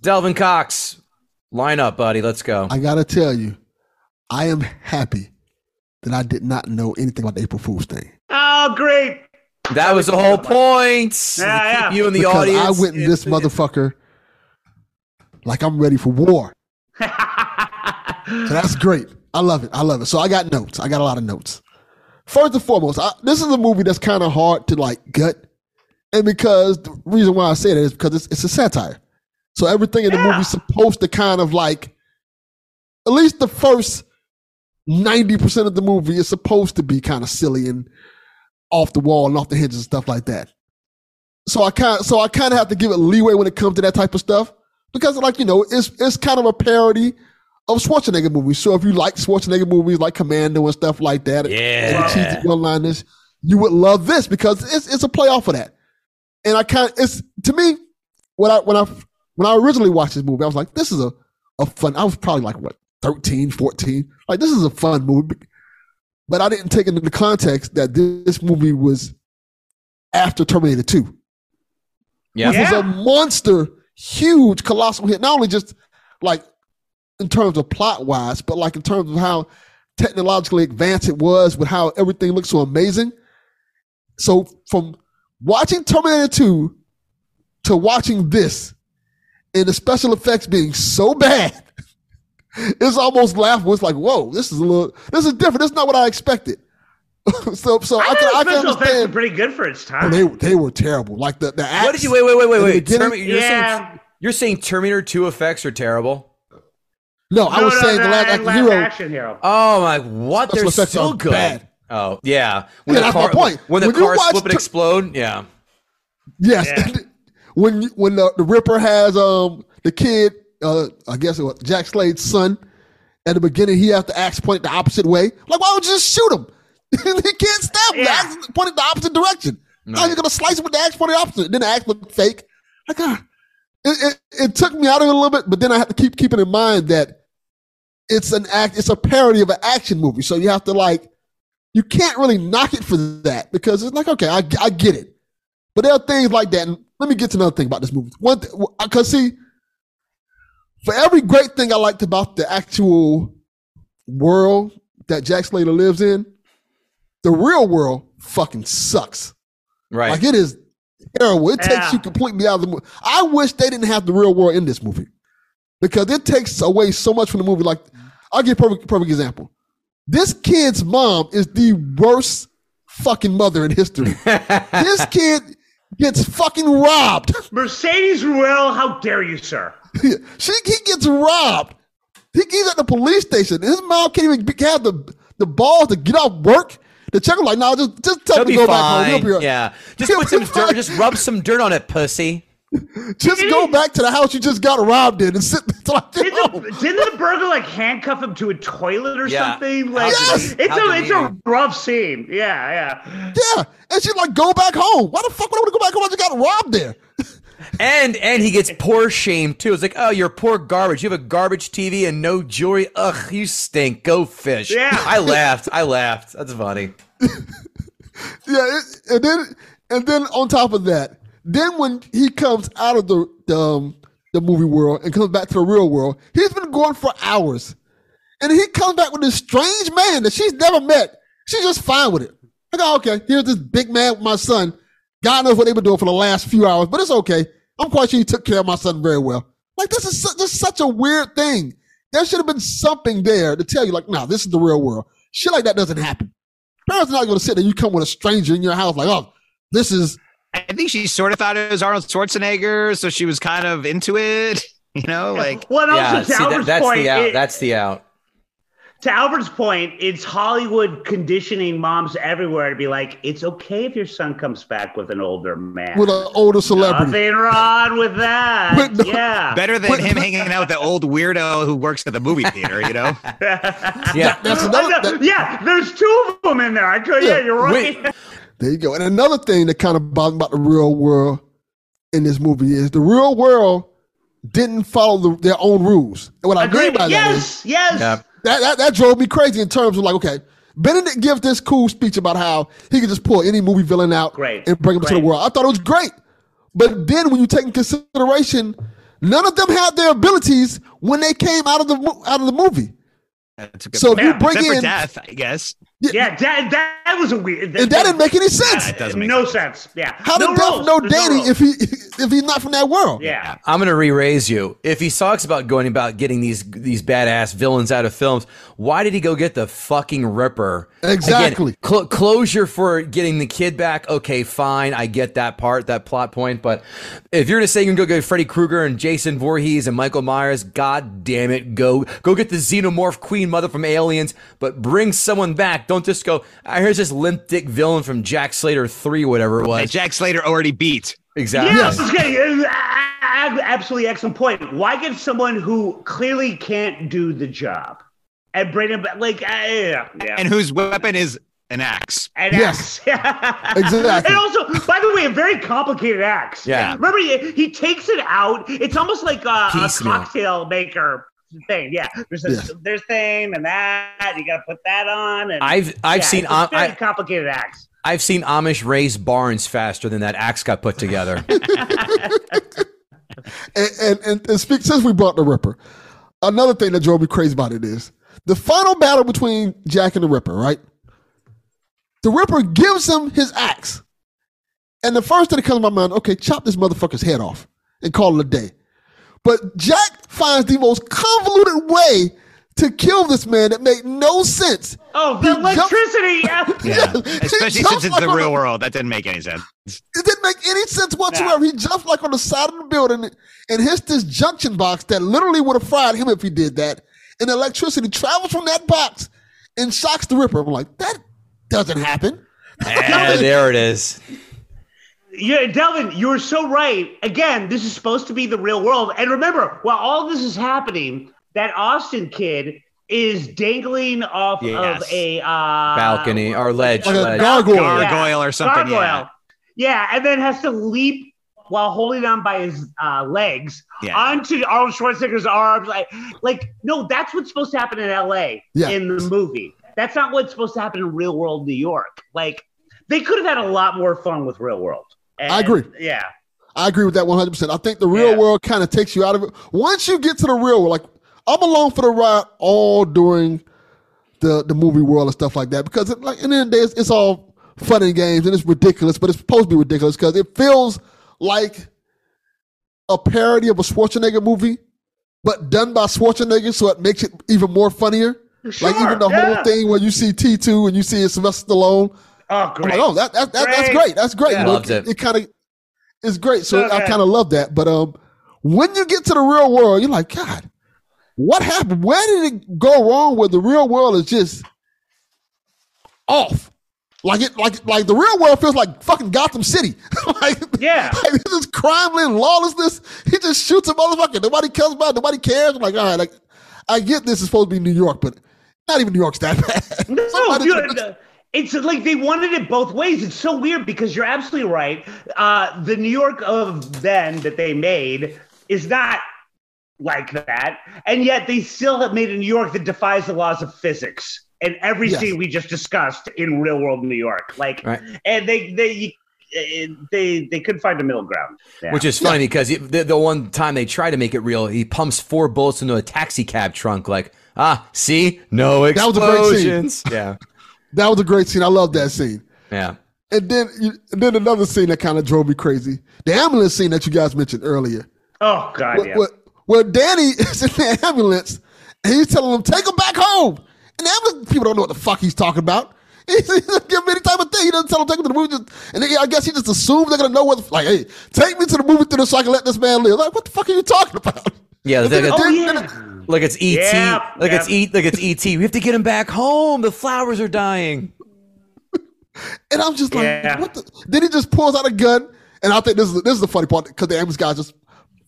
Delvin Cox. Line up, buddy. Let's go. I gotta tell you, I am happy that I did not know anything about the April Fool's thing. Oh, great. That was the whole point. Yeah, yeah. You in the because audience. I went in this motherfucker like I'm ready for war. So that's great. I love it. I love it. So I got notes. I got a lot of notes. First and foremost, I, this is a movie that's kind of hard to like gut, and because the reason why I say that is because it's, it's a satire. So everything in the Yeah. movie's supposed to kind of like, at least the first ninety percent of the movie is supposed to be kind of silly and off the wall and off the hinges and stuff like that. So I kind so I kind of have to give it leeway when it comes to that type of stuff because like you know it's it's kind of a parody of Schwarzenegger movies. So if you like Schwarzenegger movies like Commando and stuff like that, and Yeah. the cheesy one-liners, you would love this because it's it's a play off of that. And I kind of it's to me when I when I when I originally watched this movie, I was like, this is a a fun. I was probably like what 13, 14. Like this is a fun movie, but I didn't take into the context that this movie was after Terminator Two Yeah. which was a monster, huge, colossal hit. Not only just like in terms of plot wise, but like in terms of how technologically advanced it was, with how everything looked so amazing. So from watching Terminator 2 to watching this, and the special effects being so bad, (laughs) it's almost laughable. It's like, whoa, this is a little, this is different. This is not what I expected. (laughs) so, so I, I, can, I can special effects were understand. pretty good for its time. they they were terrible. Like the the What did you wait? Wait, wait, wait, wait. beginning- Termi- you're yeah. saying you're saying Terminator 2 effects are terrible. No, I was no, saying the no, last and action Last hero. action hero. Oh my! What? Special They're effects still are good. bad. Oh yeah. When Yeah, the that's my car, point. When the When you cars flip and Ter- explode. Yeah. Yes, Yeah. (laughs) when when the, the Ripper has um the kid, uh, I guess it was Jack Slater's son. At the beginning, he has the axe point the opposite way. Like, why don't you just shoot him? (laughs) he can't stab him. The Yeah. axe is pointed the opposite direction. Now you're gonna slice him with the axe pointed opposite. Then the axe looked fake. Like, ah, it, it, it took me out of it a little bit, but then I have to keep keeping in mind that it's an act. It's a parody of an action movie, so you have to like. You can't really knock it for that because it's like, okay, I, I get it. But there are things like that. And let me get to another thing about this movie. One, because see, for every great thing I liked about the actual world that Jack Slater lives in, the real world fucking sucks. Right. Like it is terrible. It takes you completely out of the movie. I wish they didn't have the real world in this movie because it takes away so much from the movie. Like, I'll give a perfect, perfect example. This kid's mom is the worst fucking mother in history. (laughs) this kid gets fucking robbed. (laughs) Mercedes Ruehl, how dare you, sir? she he gets robbed. He, he's at the police station. His mom can't even be- have the the balls to get off work. The check him like, no, just just tell He'll him to be go back home. He'll be all- Yeah. Just He'll put some be dirt. Just rub some dirt on it, pussy. (laughs) Just go back to the house you just got robbed in and sit. Like, Didn't oh. the, didn't the burglar like handcuff him to a toilet or Yeah. something? Like Yes! it's How a it's a demeaning. rough scene. Yeah, yeah. Yeah, and she's like, "Go back home." Why the fuck would I want to go back home? I just got robbed there. (laughs) And and he gets poor shame too. It's like, oh, you're poor garbage. You have a garbage TV and no jewelry. Ugh, you stink. Go fish. Yeah. I laughed. I laughed. That's funny. (laughs) Yeah, it, and then and then on top of that, then when he comes out of the the, um, the movie world and comes back to the real world, he's been gone for hours, and he comes back with this strange man that she's never met. She's just fine with it. Like, oh, okay, here's this big man with my son. God knows what they've been doing for the last few hours, but it's okay. I'm quite sure he took care of my son very well. Like this is su- just such a weird thing. There should have been something there to tell you, like, no, this is the real world. Shit like that doesn't happen. Parents are not going to sit there. You come with a stranger in your house, like, oh, this is I think she sort of thought it was Arnold Schwarzenegger, so she was kind of into it. (laughs) You know, like well, and Yeah. See, that, that's point, the out. it- that's the out. to Albert's point, it's Hollywood conditioning moms everywhere to be like, it's okay if your son comes back with an older man. with an older celebrity. Nothing wrong with that. But no- yeah. better than But- him hanging out with the old weirdo who works at the movie theater. You know, (laughs) Yeah. That's another. that- (laughs) yeah, there's two of them in there. I could, yeah, Yeah, you're right. wait. There you go. And another thing that kind of bothered about the real world in this movie is the real world didn't follow the, their own rules. And what I mean Agreed. by that is Yes, yes. Yeah. that, that that drove me crazy in terms of like, okay, Benedict gives this cool speech about how he could just pull any movie villain out Great. and bring him to the world. I thought it was great. But then when you take in consideration, none of them had their abilities when they came out of the out of the movie. That's a good So if point. you bring Except in- death, I guess. Yeah, that that was a weird. And that didn't make any sense. Yeah, it doesn't make no sense. Yeah. How did no Duff know There's no Danny if he if he's not from that world? Yeah. I'm gonna re-raise you. If he talks about going about getting these these badass villains out of films, why did he go get the fucking Ripper? Exactly. Again, cl- closure for getting the kid back. Okay, fine, I get that part, that plot point. But if you're gonna say you can go get Freddy Krueger and Jason Voorhees and Michael Myers, god damn it, go go get the xenomorph queen mother from Aliens, but bring someone back. Don't just go. I here's this limp dick villain from Jack Slater three, whatever it That was. Jack Slater already beat. exactly. Yeah, I was gonna- uh, absolutely excellent point. Why get someone who clearly can't do the job and bring him back? Like, uh, yeah, yeah. And whose weapon is an axe. And Yes. axe. (laughs) Exactly. And also, by the way, a very complicated axe. Yeah. Remember, he, he takes it out. It's almost like a, a cocktail maker thing. Yeah. There's a, Yes. there's thing and that. You got to put that on. And I've I've yeah, seen it's a very I, complicated axe. I've seen Amish raise barns faster than that axe got put together. (laughs) And and, and, and speak, since we brought the Ripper, another thing that drove me crazy about it is the final battle between Jack and the Ripper, right? The Ripper gives him his axe. And the first thing that comes to my mind, okay, chop this motherfucker's head off and call it a day. But Jack finds the most convoluted way to kill this man that made no sense. Oh, the jumps- electricity. (laughs) Yeah. Yeah. Especially jumps since it's like the real a- world. That didn't make any sense. It didn't make any sense whatsoever. He jumped like on the side of the building and hits this junction box that literally would have fried him if he did that. And electricity travels from that box and shocks the Ripper. I'm like, that doesn't happen. Ah, (laughs) there it is. Yeah, Delvin, you're so right. Again, this is supposed to be the real world. And remember, while all this is happening, that Austin kid is dangling off Yes. of a uh, Balcony or ledge. Like a ledge. gargoyle. Gargoyle or something, Gargoyle. yeah. Yeah, and then has to leap while holding on by his uh, legs Yeah. onto Arnold Schwarzenegger's arms. Like, like, no, that's what's supposed to happen in L.A. Yeah. in the movie. That's not what's supposed to happen in real world New York. Like, they could have had a lot more fun with real world. And- I agree. Yeah. I agree with that 100%. I think the real Yeah. world kind of takes you out of it. Once you get to the real world, like I'm along for the ride all during the, the movie world and stuff like that because it, like in the end of the day, it's, it's all fun and games and it's ridiculous, but it's supposed to be ridiculous because it feels like a parody of a Schwarzenegger movie, but done by Schwarzenegger, so it makes it even more funnier. like even the yeah. whole thing where you see T2 and you see Sylvester Stallone. Oh, great. like, oh, that, that, that, that's Great. great. That's great. Yeah. you know, Loves it. It, kind of is great. So So I kind of love that. But um, when you get to the real world, you're like, God, what happened? Where did it go wrong? Where the real world is just off. Like it, like like the real world feels like fucking Gotham City. (laughs) like Yeah. (laughs) like this is crime and lawlessness. He just shoots a motherfucker. Nobody comes by. Nobody cares. I'm like, all right, like I get this is supposed to be New York, but not even New York's that (laughs) bad. No, Somebody dude, just- it's like they wanted it both ways. It's so weird because you're absolutely right. Uh, the New York of then that they made is not like that, and yet they still have made a New York that defies the laws of physics. And every Yes. scene we just discussed in real world New York, like, Right. and they they they they couldn't find a middle ground. Yeah. Which is funny because he- the, the one time they try to make it real, he pumps four bullets into a taxi cab trunk. Like, ah, see, no That was a great scene. explosions. yeah, that was a great scene. I love that scene. yeah. And then, you, and then another scene that kind of drove me crazy. The ambulance scene that you guys mentioned earlier. oh god, Where, yeah. where, where Danny (laughs) is in the ambulance and he's telling them, take him back home. And the ambulance people don't know what the fuck he's talking about. (laughs) He doesn't give them any type of thing. He doesn't tell them take him to the movie. Just, and then, I guess he just assumes they're going to know what, the, like, hey, take me to the movie theater so I can let this man live. Like, what the fuck are you talking about? (laughs) Yeah, And like, oh yeah. like it's ET. Yeah, like it's yeah. E. Like it's ET. We have to get him back home. The flowers are dying. (laughs) And I'm just like, Yeah. what the? Then he just pulls out a gun. And I think this is, this is the funny part because the ambulance guys just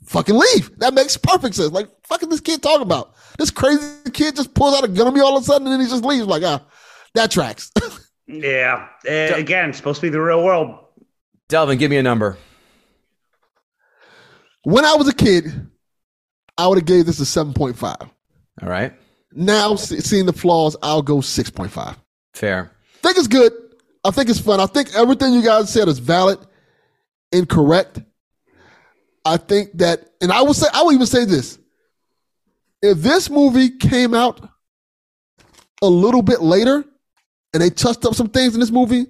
fucking leave. That makes perfect sense. Like, fucking this kid talking about? This crazy kid just pulls out a gun on me all of a sudden and then he just leaves. Like, ah, that tracks. (laughs) yeah. Uh, again, supposed to be the real world. Delvin, give me a number. when I was a kid, I would have gave this a 7.5. All right, Now, seeing the flaws, I'll go 6.5. fair. I think it's good. I think it's fun. I think everything you guys said is valid and correct. I think that, and I will say, I will even say this: if this movie came out a little bit later, and they touched up some things in this movie,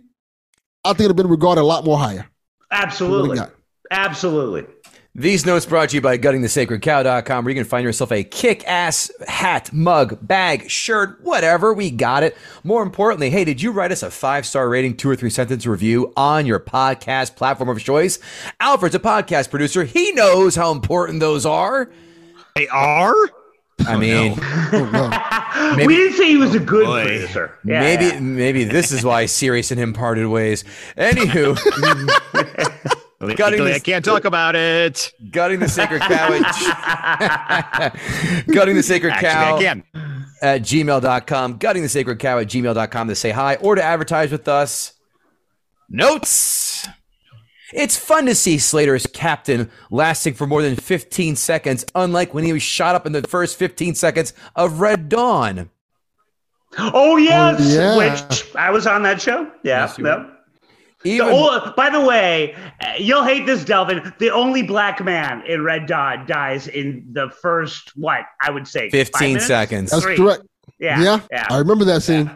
I think it'd have been regarded a lot more higher. than what it Absolutely. Absolutely. These notes brought to you by guttingthesacredcow.com, where you can find yourself a kick ass hat, mug, bag, shirt, whatever. We got it. More importantly, hey, did you write us a five star rating, two or three sentence review on your podcast platform of choice? Alfred's a podcast producer. He knows how important those are. They are. I mean, Oh, no. (laughs) Maybe- we didn't say he was a good boy. producer. Yeah, maybe yeah. maybe this is why Sirius and him parted ways. Anywho, (laughs) Gutting Legally, this- I can't talk about it. gutting the sacred cow at, (laughs) gutting the sacred Actually, cow I can. at gmail.com, gutting the sacred cow at gmail.com to say hi or to advertise with us. Notes. It's fun to see Slater's captain lasting for more than 15 seconds, unlike when he was shot up in the first 15 seconds of Red Dawn. Oh yes, oh, yeah. which I was on that show. Yeah. Yes, you yep. were. The Even ol- by the way, uh, you'll hate this, Delvin. The only black man in Red Dawn dies in the first what I would say 15 seconds. That's Three. correct. Yeah, Yeah, yeah. I remember that scene.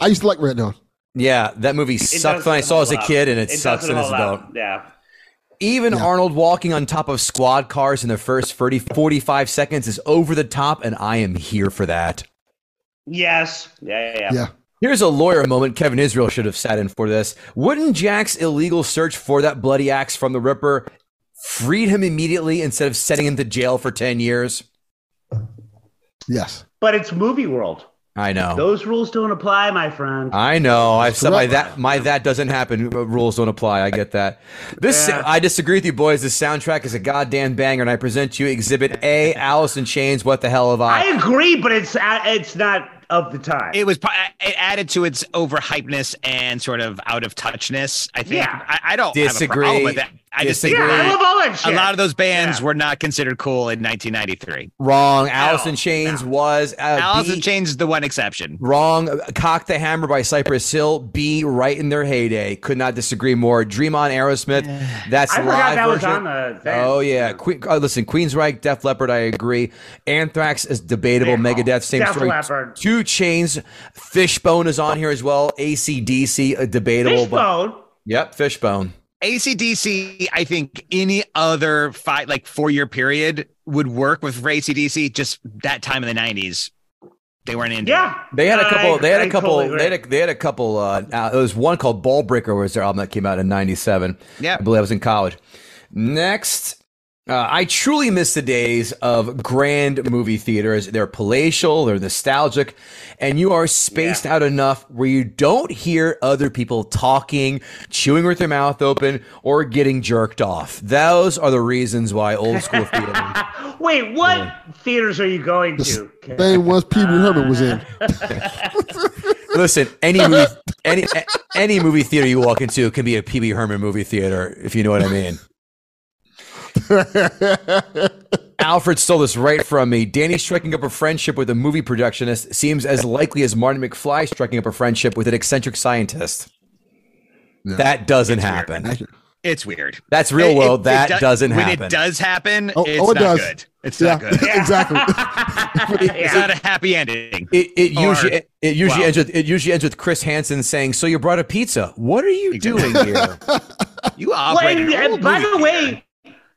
I used to like Red Dawn. yeah, that movie It sucked when I saw it as a kid, and it, sucks doesn't when it's hold adult. Yeah. Even Yeah. Arnold walking on top of squad cars in the first 30, 45 seconds is over the top, and I am here for that. Yes. Yeah. Yeah. yeah. Yeah. Here's a lawyer moment Kevin Israel should have sat in for this. Wouldn't Jack's illegal search for that bloody axe from the Ripper freed him immediately instead of sending him to jail for 10 years? Yes. But it's movie world. I know. Those rules don't apply, my friend. I know. I've said my that my that doesn't happen. uh, Rules don't apply. I get that. This Yeah. I disagree with you, boys. This soundtrack is a goddamn banger, and I present to you Exhibit A, Alice in Chains. What the hell have I I? agree, but it's uh, it's not of the time. It was. It added to its overhypeness and sort of out of touchness. I think. Yeah. I, I don't have a Disagree. with that. I just think yeah, I love all that shit. a lot of those bands Yeah. were not considered cool in 1993. Wrong. Alice in Chains no. was uh, Alice B- in Chains is the one exception. Wrong. Cock the Hammer by Cypress Hill. B right in their heyday. Could not disagree more. Dream on Aerosmith. That's I the forgot live that was version. on the thing. Oh yeah, Queen, uh, listen, Queensryche, Def Leppard, I agree. Anthrax is debatable. Yeah. Megadeth, same Def story. Leppard. Two Chains, Fishbone is on here as well. ACDC, uh, debatable. But, Fishbone. yep, Fishbone. ACDC, I think any other five, like four year period would work with for ACDC. Just that time in the 90s, they weren't into it. Yeah. They had a couple. I- they had I a couple. totally they had a, they had a couple. Uh, uh, there was one called Ball Breaker, was their album that came out in '97. Yeah. I believe I was in college. Next, uh, I truly miss the days of grand movie theaters. They're palatial, they're nostalgic, and you are spaced out enough where you don't hear other people talking, chewing with their mouth open, or getting jerked off. Those are the reasons why old school (laughs) theater. Wait, what theaters are you going to? Same ones Pee Wee Herman was in. (laughs) Listen, any movie, any any movie theater you walk into can be a Pee Wee Herman movie theater, if you know what I mean. (laughs) Alfred stole this right from me. Danny striking up a friendship with a movie projectionist seems as likely as Martin McFly striking up a friendship with an eccentric scientist. That doesn't happen. It's weird. That's real It- world. it- that it do- doesn't when happen. When it does happen, Oh, it's oh, it not does. good. It's Yeah, not good. (laughs) exactly. (laughs) It's not a happy ending. It, it Or- usually it, it usually wow. ends with it usually ends with Chris Hansen saying, "So you brought a pizza? What are you doing here?" You Well, operate and, and by the theater. way,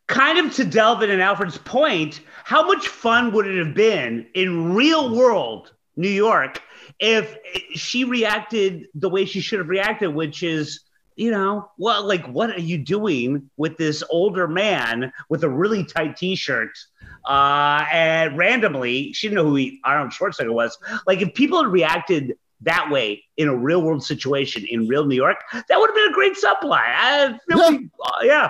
kind of to Delvin and Alfred's point, how much fun would it have been in real world New York if she reacted the way she should have reacted, which is, you know, well, like, what are you doing with this older man with a really tight T-shirt? Uh, and randomly, she didn't know who he, Arnold Schwarzenegger was. Like, if people had reacted that way in a real world situation in real New York, that would have been a great supply. I, Yeah. uh, yeah.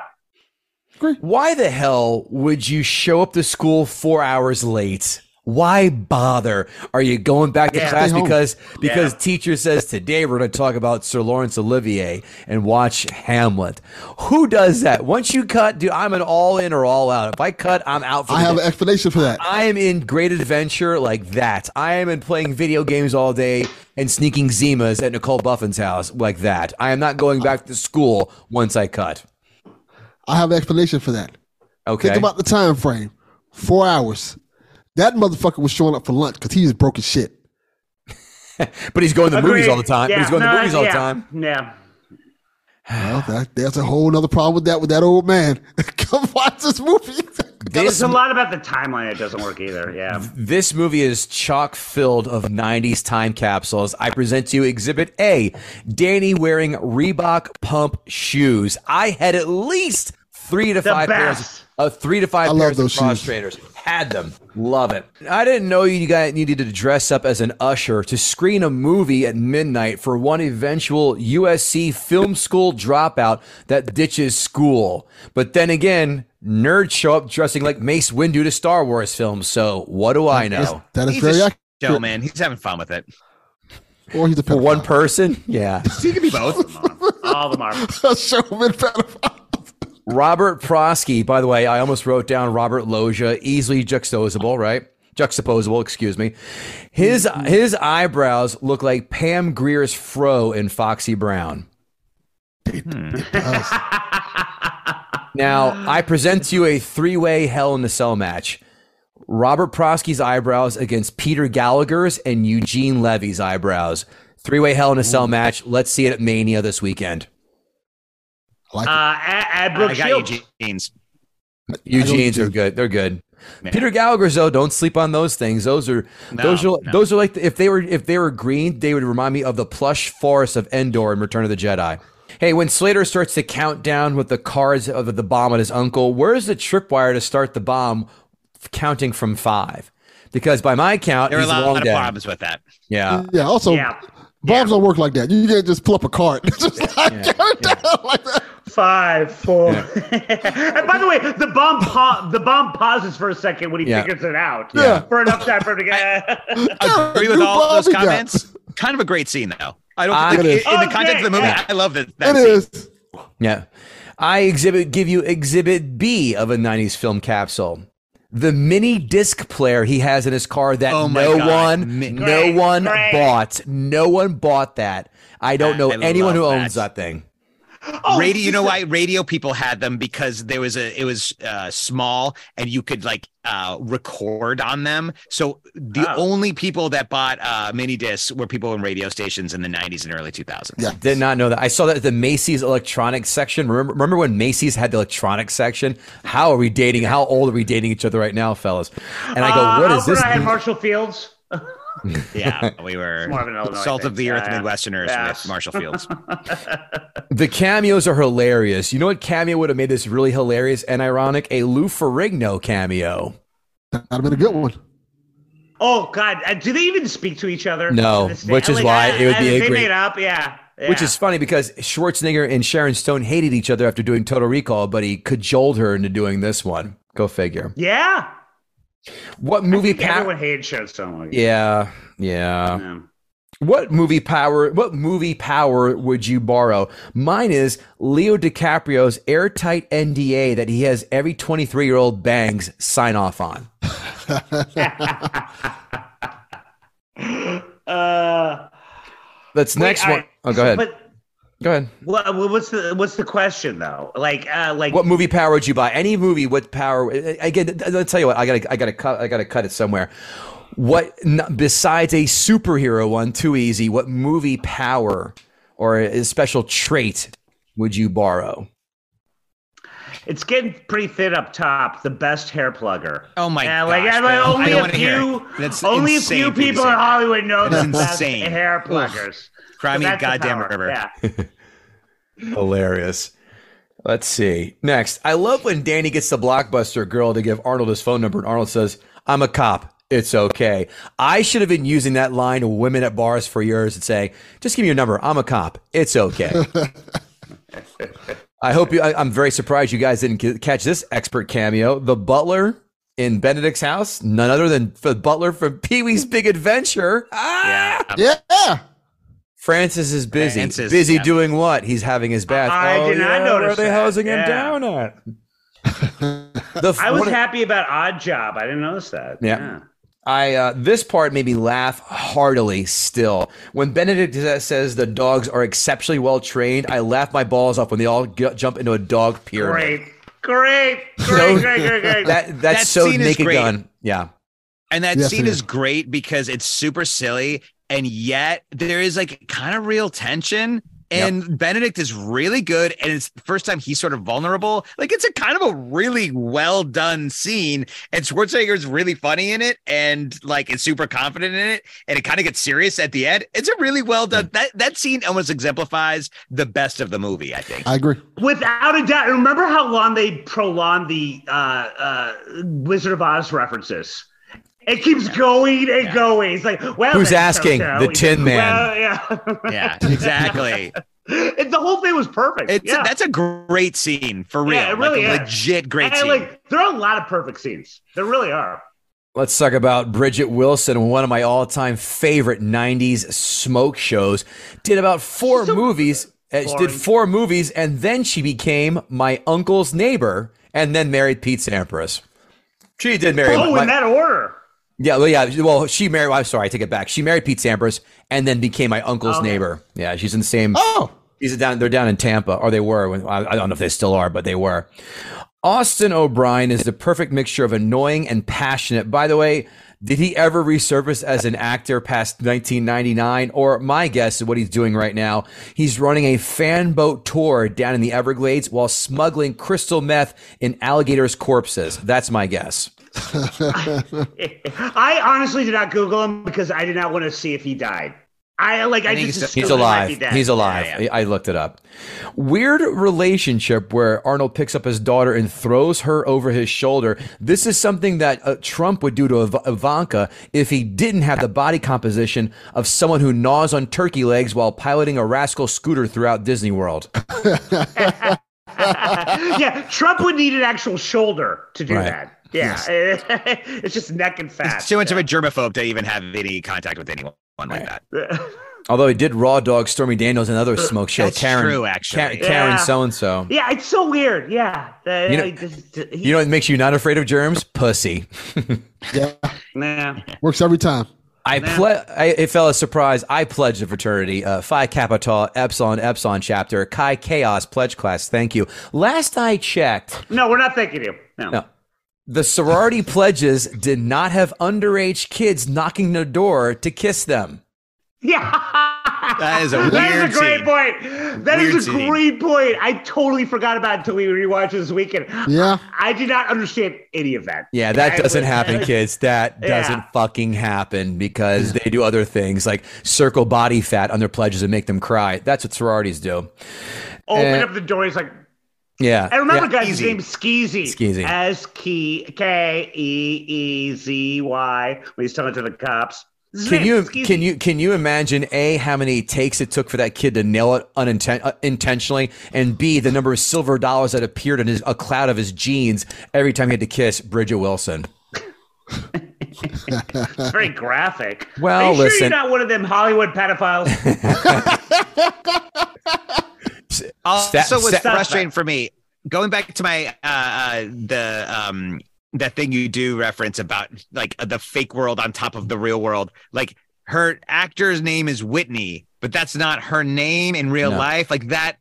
Why the hell would you show up to school four hours late? Why bother? Are you going back to Yeah. class because because Yeah. teacher says today we're going to talk about Sir Laurence Olivier and watch Hamlet? Who does that? Once you cut, dude, I'm an all in or all out. If I cut, I'm out for I have day. an explanation for that. I am in great adventure like that. I am in playing video games all day and sneaking Zimas at Nicole Buffin's house like that. I am not going back to school once I cut. I have an explanation for that. Okay. Think about the time frame. Four hours. That motherfucker was showing up for lunch because he was broke as shit. (laughs) but he's going to the movies all the time. but he's going to no, the movies all yeah, the time. Yeah. Well, that, there's a whole other problem with that with that old man. (laughs) Come watch this movie. There's a lot about the timeline that doesn't work either. Yeah. This movie is chock filled of 90s time capsules. I present to you Exhibit A Danny wearing Reebok pump shoes. I had at least three to The five pairs best. Of three to five I love pairs of those cross shoes. trainers. Had them. Love it. I didn't know you guys needed to dress up as an usher to screen a movie at midnight for one eventual USC film school dropout that ditches school. But then again, nerds show up dressing like Mace Windu to Star Wars films. So what do I know? That is He's very accurate. show, man. He's having fun with it. Or he's a For one person? Yeah. He can be both. (laughs) All of them are. a showman pedophile. Robert Prosky, by the way, I almost wrote down Robert Loggia, easily juxtaposable, right? Juxtaposable, excuse me. His mm-hmm. his eyebrows look like Pam Grier's fro in Foxy Brown. Hmm. (laughs) now, I present to you a three-way Hell in the Cell match. Robert Prosky's eyebrows against Peter Gallagher's and Eugene Levy's eyebrows. Three-way Hell in a Cell match. Let's see it at Mania this weekend. I like Uh, it. at, at I got Shields. Eugene's. Eugene's are good. They're good. Yeah. Peter Gallagher's though, don't sleep on those things. Those are No, those are no. those are like the, if they were if they were green, they would remind me of the plush forest of Endor in Return of the Jedi. Hey, when Slater starts to count down with the cards of the bomb on his uncle, where's the tripwire to start the bomb counting from five? Because by my count, There are a lot, long lot of problems with that. Yeah. yeah. Also, Yeah. Bombs don't work like that. You can't just pull up a card. It's (laughs) just like, count it down like that. Five, four. (laughs) and by the way, the bomb pa- the bomb pauses for a second when he Yeah. figures it out. Yeah. For enough time for him to get. (laughs) Yeah, Agree with all those bomb we got. comments. Kind of a great scene, though. I don't I- think It in, is. in the Okay, context of the movie. yeah. I love that. that It scene. is. Yeah. I exhibit give you exhibit B of a 90s film capsule. The mini disc player he has in his car that Oh no God. one Mi- no Great, one great. bought. No one bought that. I don't ah, know I anyone who owns that. that thing. Oh, radio you know why radio people had them because there was a it was uh small and you could like uh record on them so the Oh. only people that bought uh mini discs were people in radio stations in the 90s and early 2000s Yeah. Did not know that. I saw that at the Macy's electronics section. Remember, remember when Macy's had the electronics section? How are we dating? How old are we dating each other right now, fellas? And I go, Uh, what is Alfred this? I had? Marshall Fields. (laughs) (laughs) yeah we were more of an salt thing. of the earth Yeah. midwesterners Yeah. with marshall fields (laughs) The cameos are hilarious. You know what cameo would have made this really hilarious and ironic? A Lou Ferrigno cameo. That'd have been a good one. Oh God, uh, do they even speak to each other? No, to this day? which is Like, why uh, it would be a they great- made up. Yeah, Which is funny because Schwarzenegger and Sharon Stone hated each other after doing Total Recall, but he cajoled her into doing this one. Go figure. yeah. What movie think power? everyone hated Showstone. Yeah, yeah. Yeah. What movie power? What movie power would you borrow? Mine is Leo DiCaprio's airtight NDA that he has every 23 year old bangs sign off on. (laughs) (laughs) Uh, That's next wait, one. I- Oh, go ahead. But Go ahead. what, uh, what's the what's the question though? Like, uh, like What movie power would you buy? Any movie? What power? Uh, uh, again, I'll tell you what. I gotta, I gotta cut. I gotta cut it somewhere. What besides a superhero one? Too easy. What movie power or a special trait would you borrow? it's getting pretty thin up top. The best hair plugger. Oh my Yeah, like, gosh, I- I only don't a few. That's only a few for you to people in. Hollywood know That's the best insane. hair Ugh. pluggers. Cry So me a goddamn river. Yeah. (laughs) Hilarious. Let's see. Next, I love when Danny gets the blockbuster girl to give Arnold his phone number, and Arnold says, "I'm a cop. It's okay." I should have been using that line to women at bars for years and saying, "Just give me your number. I'm a cop. It's okay." (laughs) I hope you. I, I'm very surprised you guys didn't ca- catch this expert cameo. The butler in Benedict's house, none other than the butler from Pee Wee's Big Adventure. Ah! yeah Yeah. Francis is busy. Francis, busy yeah. doing what? He's having his bath. I oh, did not yeah, Where are they that. housing him down at? (laughs) the, I was happy about Odd Job. I didn't notice that. Yeah. I uh, this part made me laugh heartily. Still, when Benedict says the dogs are exceptionally well trained, I laugh my balls off when they all g- jump into a dog pyramid. Great, great, (laughs) great, So- great, great, great. That that's That so scene is naked great. gun. Yeah. And that Yes, scene it is is. great because it's super silly and yet there is like kind of real tension. And Benedict is really good, and it's the first time he's sort of vulnerable. Like it's a kind of a really well done scene, and Schwarzenegger's really funny in it, and like is super confident in it, and it kind of gets serious at the end. It's a really well done. That that scene almost exemplifies the best of the movie. I think. I agree. Without a doubt. Remember how long they prolonged the uh, uh, Wizard of Oz references? It keeps going and going. It's like, well, Who's asking? so-so. The Tin Man. Well, yeah. yeah, (laughs) exactly. It- the whole thing was perfect. It's yeah. that's a great scene for real. Yeah, it really like a is. legit great and scene. like there are a lot of perfect scenes. There really are. Let's talk about Bridget Wilson, one of my all-time favorite '90s smoke shows. Did about four So movies. uh, She did four movies, and then she became my uncle's neighbor, and then married Pete Sampras. She did marry. Oh, my- in that order. Yeah, well, yeah. Well, she married. I'm sorry, I take it back. She married Pete Sampras, and then became my uncle's oh, Okay. neighbor. Yeah, she's in the same. Oh, He's down. They're down in Tampa, or they were. when- I I don't know if they still are, but they were. Austin O'Brien is the perfect mixture of annoying and passionate. By the way, did he ever resurface as an actor past 1999? Or my guess is what he's doing right now. He's running a fan boat tour down in the Everglades while smuggling crystal meth in alligators' corpses. That's my guess. (laughs) I honestly did not Google him because I did not want to see if he died. I like. I, I think just he's- he alive. be. He's alive. Yeah, yeah. I I looked it up. Weird relationship where Arnold picks up his daughter and throws her over his shoulder. This is something that uh, Trump would do to Iv- Ivanka if he didn't have the body composition of someone who gnaws on turkey legs while piloting a rascal scooter throughout Disney World. (laughs) (laughs) yeah, Trump would need an actual shoulder to do Right. that. Yeah, (laughs) it's just neck and fat. It's too much of a germaphobe to even have any contact with anyone like that. (laughs) Although he did Raw Dog Stormy Daniels and other smoke show. That's Karen, true, actually. Ka- Karen so and so. Yeah, it's so weird. Yeah, Uh, You know- I just- he- You know what makes you not afraid of germs? Pussy. (laughs) yeah, nah. works every time. I ple- I, it fell a surprise. I pledged a fraternity, uh, Phi Kappa Tau Epsilon Epsilon chapter, Chi Chaos pledge class. Thank you. Last I checked, No, we're not thanking you. No. No. The sorority pledges did not have underage kids knocking the door to kiss them. Yeah. That is a weird is a great scene. point. That is Weird a scene. great point. I totally forgot about it until we rewatched this weekend. Yeah. I did not understand any of that. Yeah, that I doesn't was- happen, kids. That Yeah. doesn't fucking happen because they do other things like circle body fat on their pledges and make them cry. That's what sororities do. Open Uh, up the door. He's like, Yeah. and remember, yeah. guys, his Skeezy. name's Skeezy. Skeezy. S K K E E Z Y. When he's telling it to the cops. This Can you Skeezy. can you can you imagine a how many takes it took for that kid to nail it uninten- uh, and b the number of silver dollars that appeared in his, a cloud of his jeans every time he had to kiss Bridget Wilson? It's very graphic. Well, Are you sure listen. you're not one of them Hollywood pedophiles? (laughs) (laughs) Also, Sta- what's sta- frustrating for me, going back to my uh, uh the um that thing you do reference about like the fake world on top of the real world, like her actor's name is Whitney, but that's not her name in real No. life. Like that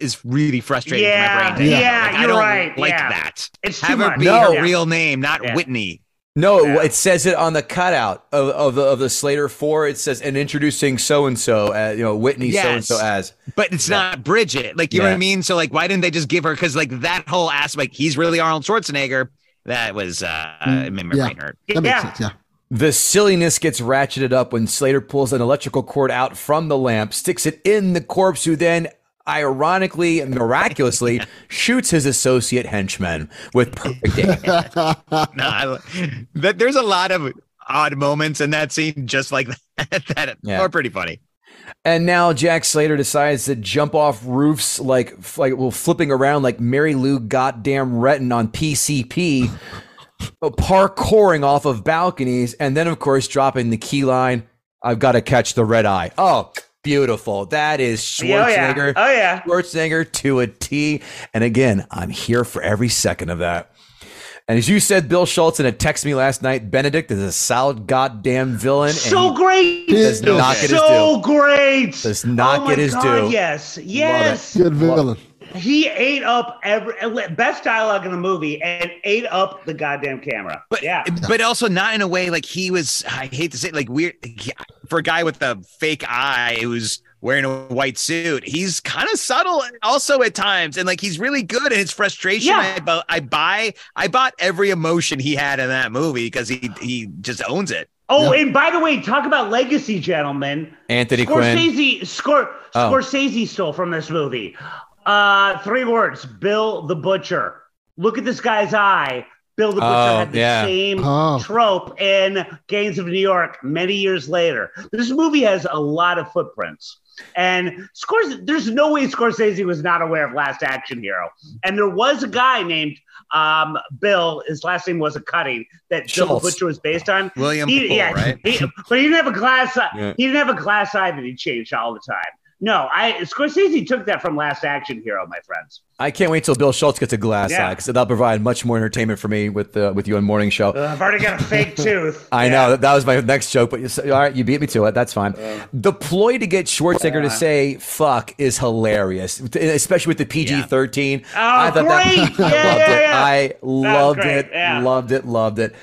is really frustrating Yeah, for my brain. to yeah, handle. like, I you're don't right, like yeah. that. It's too Have her much. be No. her real name, not Yeah. Whitney. No, Yeah. it says it on the cutout of, of the of the Slater Four. It says and introducing so and so, as you know Whitney so and so as. But it's not Bridget. Like, you know what I mean? So, like, why didn't they just give her? Because, like, that whole aspect, he's really Arnold Schwarzenegger. That was, uh, it made my yeah. brain hurt. That makes Yeah. sense. Yeah. The silliness gets ratcheted up when Slater pulls an electrical cord out from the lamp, sticks it in the corpse, who then, ironically miraculously, (laughs) shoots his associate henchman with perfect aim. (laughs) no, I, that, there's a lot of odd moments in that scene, just like that, (laughs) that Yeah. are pretty funny. And now Jack Slater decides to jump off roofs like like well flipping around like Mary Lou goddamn Retton on PCP, uh, parkouring off of balconies, and then of course dropping the key line, "I've got to catch the red eye." Oh, beautiful! That is Oh yeah. Schwarzenegger. Oh yeah. Schwarzenegger to a T. And again, I'm here for every second of that. And as you said, Bill Schulz in a text me last night, Benedict is a solid goddamn villain. So he great. does not get his so due. great. Does not oh get my his God, due. Yes. Yes. Good villain. He ate up every best dialogue in the movie and ate up the goddamn camera. But yeah, but also not in a way like he was. I hate to say, it, like weird for a guy with a fake eye who's wearing a white suit. He's kind of subtle, also at times, and like he's really good. And his frustration, Yeah. I, bu- I buy, I bought every emotion he had in that movie because he he just owns it. Oh, and by the way, talk about legacy, gentlemen. Anthony Quinn. Scorsese, Scor- Oh. Scorsese stole from this movie. Uh, three words: Bill the Butcher. Look at this guy's eye. Bill the Butcher Oh, had the yeah. same Oh. trope in Gangs of New York many years later. This movie has a lot of footprints. And Scorsese, there's no way Scorsese was not aware of Last Action Hero. And there was a guy named um, Bill, his last name was a Cutting, that Bill Schulz. the Butcher was based on. William He- Poole, yeah, right? he- but he didn't have a glass eye. Yeah. He didn't have a glass eye that he changed all the time. No, I Scorsese took that from Last Action Hero, my friends. I can't wait till Bill Schulz gets a glass Yeah. eye because that'll provide much more entertainment for me with uh, with you on morning show. Uh, I've already got a fake (laughs) tooth. I Yeah. know that, that was my next joke, but you, all right, you beat me to it. That's fine. the ploy to get Schwarzenegger to say "fuck" is hilarious, especially with the PG thirteen. Oh, great. (laughs) I Yeah, loved yeah, it. I loved it. Yeah. Loved it. Loved it.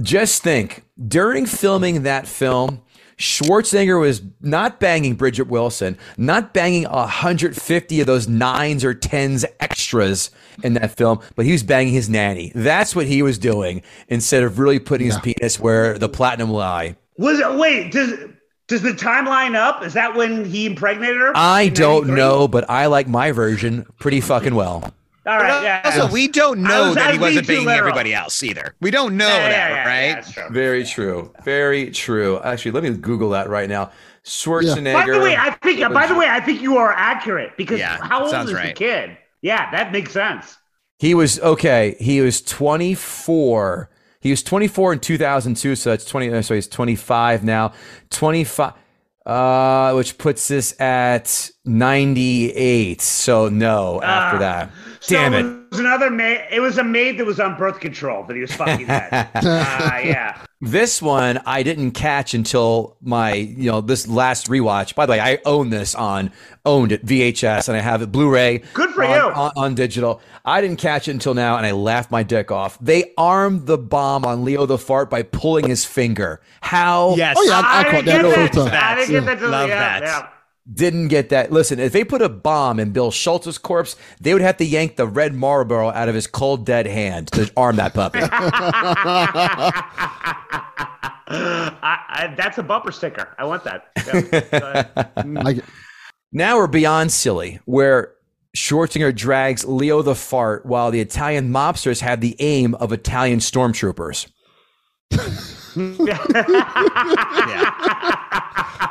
Just think, during filming that film. Schwarzenegger was not banging Bridget Wilson, not banging 150 of those nines or tens extras in that film, but he was banging his nanny. That's what he was doing instead of really putting his penis where the platinum lie. Was it? Wait, does does the time line up? Is that when he impregnated her? I don't know, but I like my version pretty fucking well. All right, yeah. also, we don't know was- that he was being wasn't too banging literal. everybody else either. We don't know Yeah, that, yeah, yeah, right? yeah, true. Very true. Very true. Actually, let me Google that right now. Schwarzenegger. By the way, I think. By the way, I think you are accurate because Yeah, how old sounds is the kid? Yeah, that makes sense. He was okay. He was 24. He was 24 in 2002, so that's 20. uh, So he's 25 now. 25, uh, which puts this at 98. So no, after Ah. that. So Damn it. It was another maid. It was a maid that was on birth control that he was fucking at. (laughs) uh, yeah. This one I didn't catch until my, you know, this last rewatch. By the way, I own this on owned it VHS and I have it Blu-ray. Good for on, you. on, on digital. I didn't catch it until now and I laughed my dick off. They armed the bomb on Leo the Fart by pulling his finger. How Yes. Oh, yeah, I, I I caught didn't that get the that. first time. I didn't get that. Love yeah, that. yeah. Didn't get that. Listen, if they put a bomb in Bill Schulz's corpse, they would have to yank the red Marlboro out of his cold dead hand to arm that puppy. (laughs) I, I, that's a bumper sticker. I want that. Yeah. Go ahead. Like it. Now we're beyond silly, where Schwarzenegger drags Leo the Fart while the Italian mobsters have the aim of Italian stormtroopers. (laughs)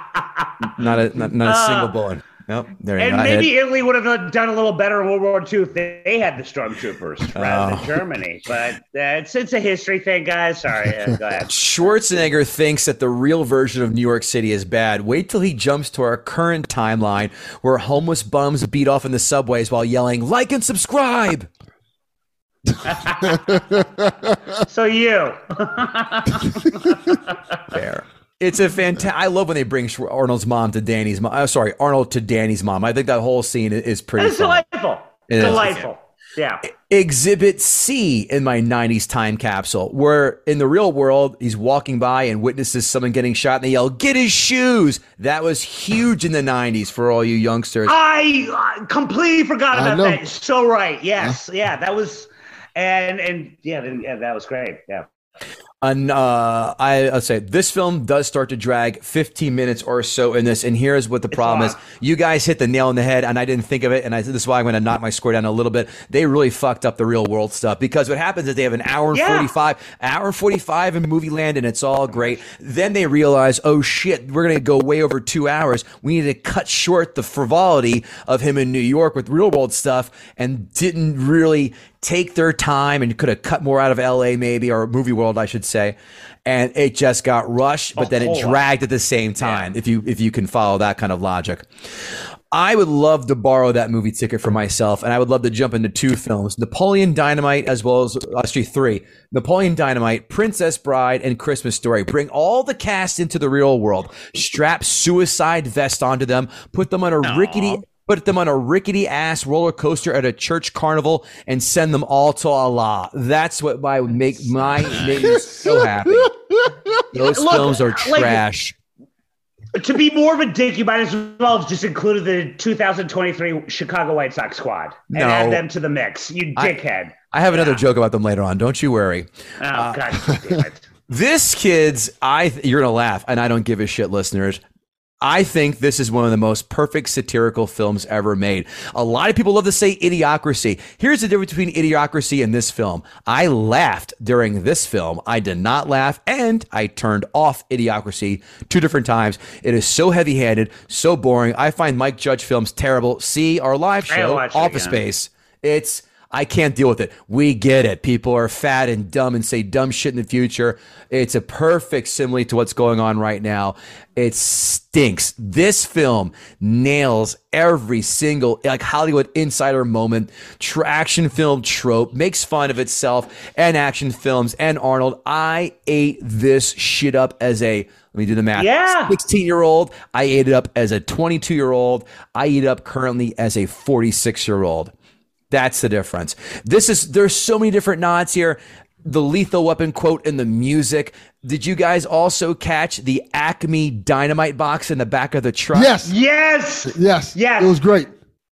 Not a not, not a single bullet. Nope. There and. Maybe Italy would have done a little better in World War II if they, they had the stormtroopers rather Oh. than Germany. But uh, it's it's a history thing, guys. Sorry. Uh, go ahead. (laughs) Schwarzenegger thinks that the real version of New York City is bad. Wait till he jumps to our current timeline where homeless bums beat off in the subways while yelling, like and subscribe. (laughs) So you. (laughs) Fair. It's a fantastic. I love when they bring Arnold's mom to Danny's mom. Uh, sorry, Arnold to Danny's mom. I think that whole scene is pretty It's delightful. It is. delightful. Yeah. Exhibit C in my 90s time capsule, where in the real world, he's walking by and witnesses someone getting shot and they yell, Get his shoes! That was huge in the 90s for all you youngsters. I uh, completely forgot about that. So right. Yes. Yeah. That was, and and yeah, then- yeah, that was great. Yeah. And uh, I, I'll say this film does start to drag 15 minutes or so in this, and here's what the problem is: you guys hit the nail on the head, and I didn't think of it, and I, this is why I'm going to knock my score down a little bit. They really fucked up the real world stuff because what happens is they have an hour and Yeah. 45, hour and 45 in movie land, and it's all great. Then they realize, oh shit, we're going to go way over two hours. We need to cut short the frivolity of him in New York with real world stuff, and didn't really take their time and could have cut more out of LA maybe or movie world I should say and it just got rushed but then it dragged at the same time if you if you can follow that kind of logic I would love to borrow that movie ticket for myself, and I would love to jump into two films: Napoleon Dynamite, as well as uh, actually three: Napoleon Dynamite, Princess Bride, and Christmas Story. Bring all the cast into the real world. Strap suicide vest onto them. Put them on a rickety put them on a rickety ass roller coaster at a church carnival, and send them all to Allah. That's what I would make my make me so happy. (laughs) Those Look, films are like- trash. To be more of a dick, you might as well have just included the 2023 Chicago White Sox squad and No. add them to the mix. You dickhead. I have another joke about them later on. Don't you worry. Oh Uh, God. (laughs) This kids, I you're gonna laugh, and I don't give a shit, listeners. I think this is one of the most perfect satirical films ever made. A lot of people love to say idiocracy. Here's the difference between idiocracy and this film. I laughed during this film. I did not laugh, and I turned off idiocracy two different times. It is so heavy handed, so boring. I find Mike Judge films terrible. See our live show, Office. Space. It's I can't deal with it. We get it. People are fat and dumb and say dumb shit in the future. It's a perfect simile to what's going on right now. It stinks. This film nails every single like Hollywood insider moment, tra- action film trope, makes fun of itself and action films and Arnold. I ate this shit up as a let me do the math. Yeah. 16 year old. I ate it up as a 22 year old. I eat it up currently as a 46 year old. That's the difference. This is there's so many different nods here. The lethal weapon quote in the music. Did you guys also catch the Acme dynamite box in the back of the truck? Yes, Yes. yes, Yes. It was great.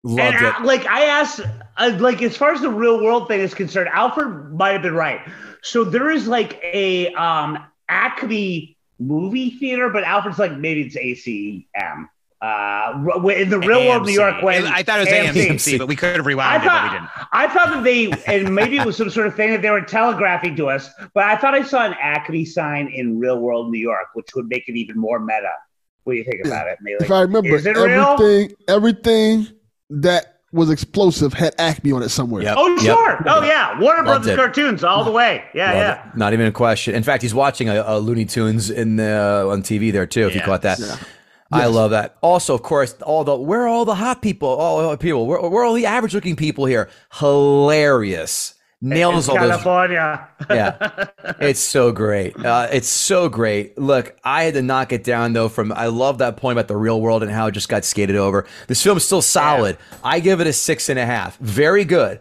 Loved and it. uh, like I asked, uh, like as far as the real world thing is concerned, Alfred might have been right. So there is like a um Acme movie theater, but Alfred's like maybe it's ACM. Uh, in the real world, New York, when I thought it was AMC, but we could have I rewound it, but we didn't. thought, I thought that they, and maybe it was some sort of thing that they were telegraphing to us, but I thought I saw an Acme sign in real world New York, which would make it even more meta. What do you think about it? Maybe If I remember, is it real? everything, everything that was explosive had Acme on it somewhere. Yep. Oh, Yep. sure. Oh, yeah. Warner Loved Brothers it. cartoons all the way. Yeah, Love yeah. it. Not even a question. In fact, he's watching a, a Looney Tunes in the on TV there too. If you caught that, I love that. Also, of course, all the where are all the hot people? All the people. Where, where are all the average looking people here? Hilarious. Nails all those California. yeah, it's so great. Uh, it's so great. Look, I had to knock it down though. From I love that point about the real world and how it just got skated over. This film's still solid. I give it a six and a half. Very good.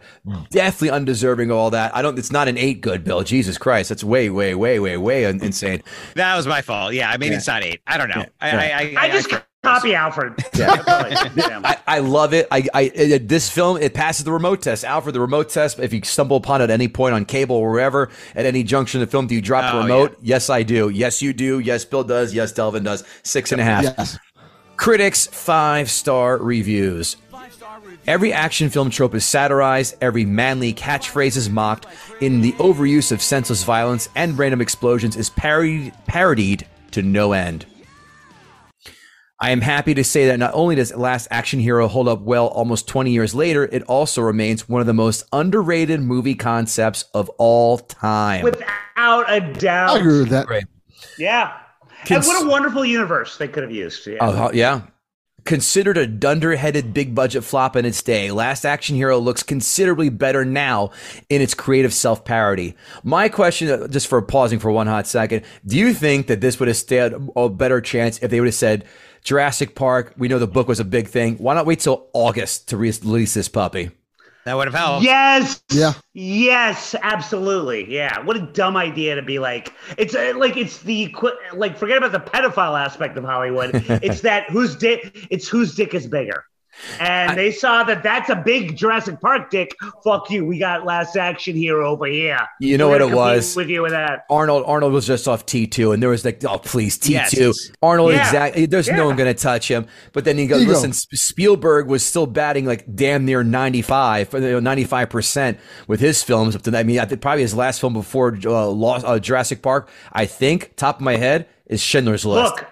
Definitely undeserving of all that. I don't. It's not an eight. Good, Bill. Jesus Christ, that's way, way, way, way, way insane. That was my fault. Yeah, maybe Yeah. it's not eight. I don't know. I, Yeah. I, I, I just copy Alfred. Yeah. (laughs) Yeah. I, I love it. I, I it, this film it passes the remote test. Alfred, the remote test. If you stumble upon it at any point on cable or wherever, at any junction of the film, do you drop the Oh, remote? Yes, I do. Yes, you do. Yes, Bill does. Yes, Delvin does. Six and a half. Yes. Critics five star reviews. Every action film trope is satirized, every manly catchphrase is mocked, in the overuse of senseless violence and random explosions is parodied, parodied to no end. I am happy to say that not only does Last Action Hero hold up well almost 20 years later, it also remains one of the most underrated movie concepts of all time. Without a doubt. I agree with that. Great. Yeah. Cons- and what a wonderful universe they could have used. Yeah. Oh, yeah. Considered a dunder-headed big budget flop in its day, Last Action Hero looks considerably better now in its creative self-parody. My question, uh, just for pausing for one hot second, do you think that this would have stood a better chance if they would have said Jurassic Park? We know the book was a big thing. Why not wait till August to release this puppy? that would have helped. Yes. Yeah. Yes, absolutely. Yeah. What a dumb idea to be like. It's uh, like it's the like forget about the pedophile aspect of Hollywood. (laughs) it's that whose dick. It's whose dick is bigger. And they saw that that's a big Jurassic Park dick. Fuck you. We got Last Action here over here. You know We're what it was? with you with that. Arnold Arnold was just off T two, and there was like, oh please T two. Yes. Arnold Yeah. exactly. There's no one gonna touch him. But then he goes, Ego. listen, Sp- Spielberg was still batting like damn near 95, 95 percent with his films. Up to I mean, I think probably his last film before uh, Lost, uh, Jurassic Park. I think top of my head is Schindler's List. Look.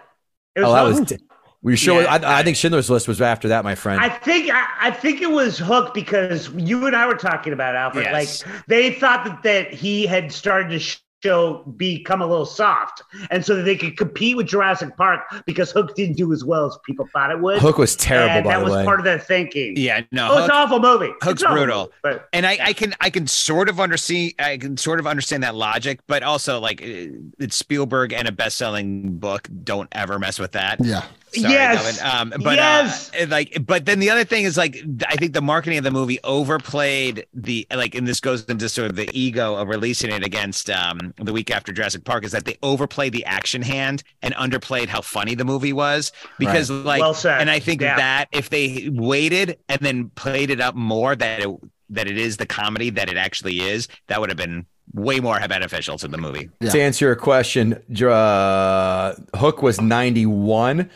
It oh, that was. T- were you sure? Yeah. I, I think Schindler's List was after that, my friend. I think I, I think it was Hook because you and I were talking about Alfred. Yes. Like they thought that that he had started to show become a little soft, and so that they could compete with Jurassic Park because Hook didn't do as well as people thought it would. Hook was terrible, and by that the was way. part of their thinking. Yeah, no. Oh, it's an awful movie. Hook's It's awful brutal. movie, but and I, I can I can sort of understand I can sort of understand that logic, but also like uh, it's Spielberg and a best-selling book. Don't ever mess with that. Yeah. Sorry, Yes. Delvin. Um, but Yes. uh, like, but then the other thing is like, I think the marketing of the movie overplayed the like, and this goes into sort of the ego of releasing it against um the week after Jurassic Park is that they overplayed the action hand and underplayed how funny the movie was because like, Well said. and I think Yeah. that if they waited and then played it up more that it that it is the comedy that it actually is, that would have been way more beneficial to the movie. Yeah. To answer your question, uh, Hook was 91,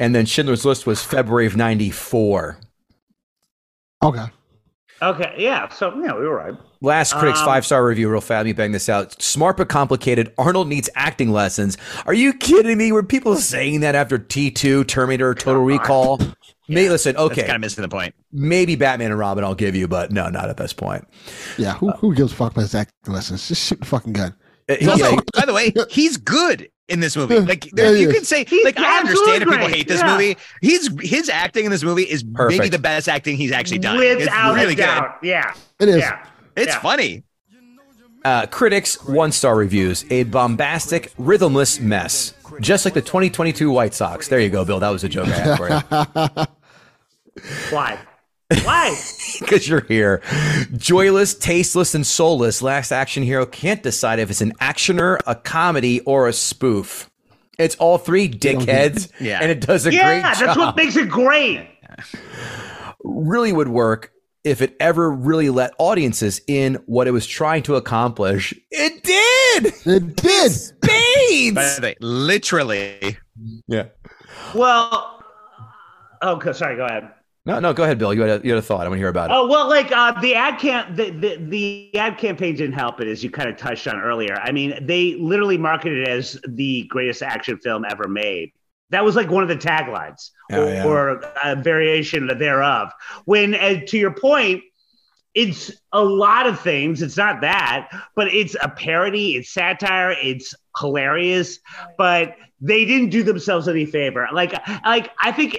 and then Schindler's List was February of 94. Okay. Okay, yeah. So yeah, we were right. Last critics Um, five star review, real fast. Let me bang this out. Smart but complicated. Arnold needs acting lessons. Are you kidding me? Were people saying that after T2, Terminator, Total Recall? May, listen, okay, kind of missing the point. maybe Batman and Robin I'll give you, but no, not at this point. Yeah. Who, who gives a fuck about his acting lessons? Just shoot the fucking gun. Uh, He's also, yeah, by the way, he's good in this movie. (laughs) Like there, you is. can say, He's like I understand if people hate this Yeah. movie. He's his acting in this movie is maybe the best acting he's actually done. it's Without really a doubt. Yeah. It is. Yeah. It's Yeah. funny. Uh, critics, one star reviews. A bombastic, rhythmless mess. Just like the 2022 White Sox. There you go, Bill. That was a joke I had for you. (laughs) Why? Why? (laughs) Because you're here. Joyless, tasteless, and soulless, Last Action Hero can't decide if it's an actioner, a comedy, or a spoof. It's all three dickheads, Yeah. and it does a yeah, great that's what makes it great. really would work if it ever really let audiences in what it was trying to accomplish. It did! It did. Spades! By way, literally. yeah. Well, oh, okay, sorry. Go ahead. No, no, go ahead, Bill. You had a, you had a thought. I want to hear about it. Oh well, like uh, the ad camp, the, the the ad campaign didn't help it, as you kind of touched on earlier. I mean, they literally marketed it as the greatest action film ever made. That was like one of the taglines, Oh, or, yeah. or a variation thereof. When, uh, to your point, it's a lot of things. It's not that, but it's a parody. It's satire. It's hilarious, but they didn't do themselves any favor. Like, like I think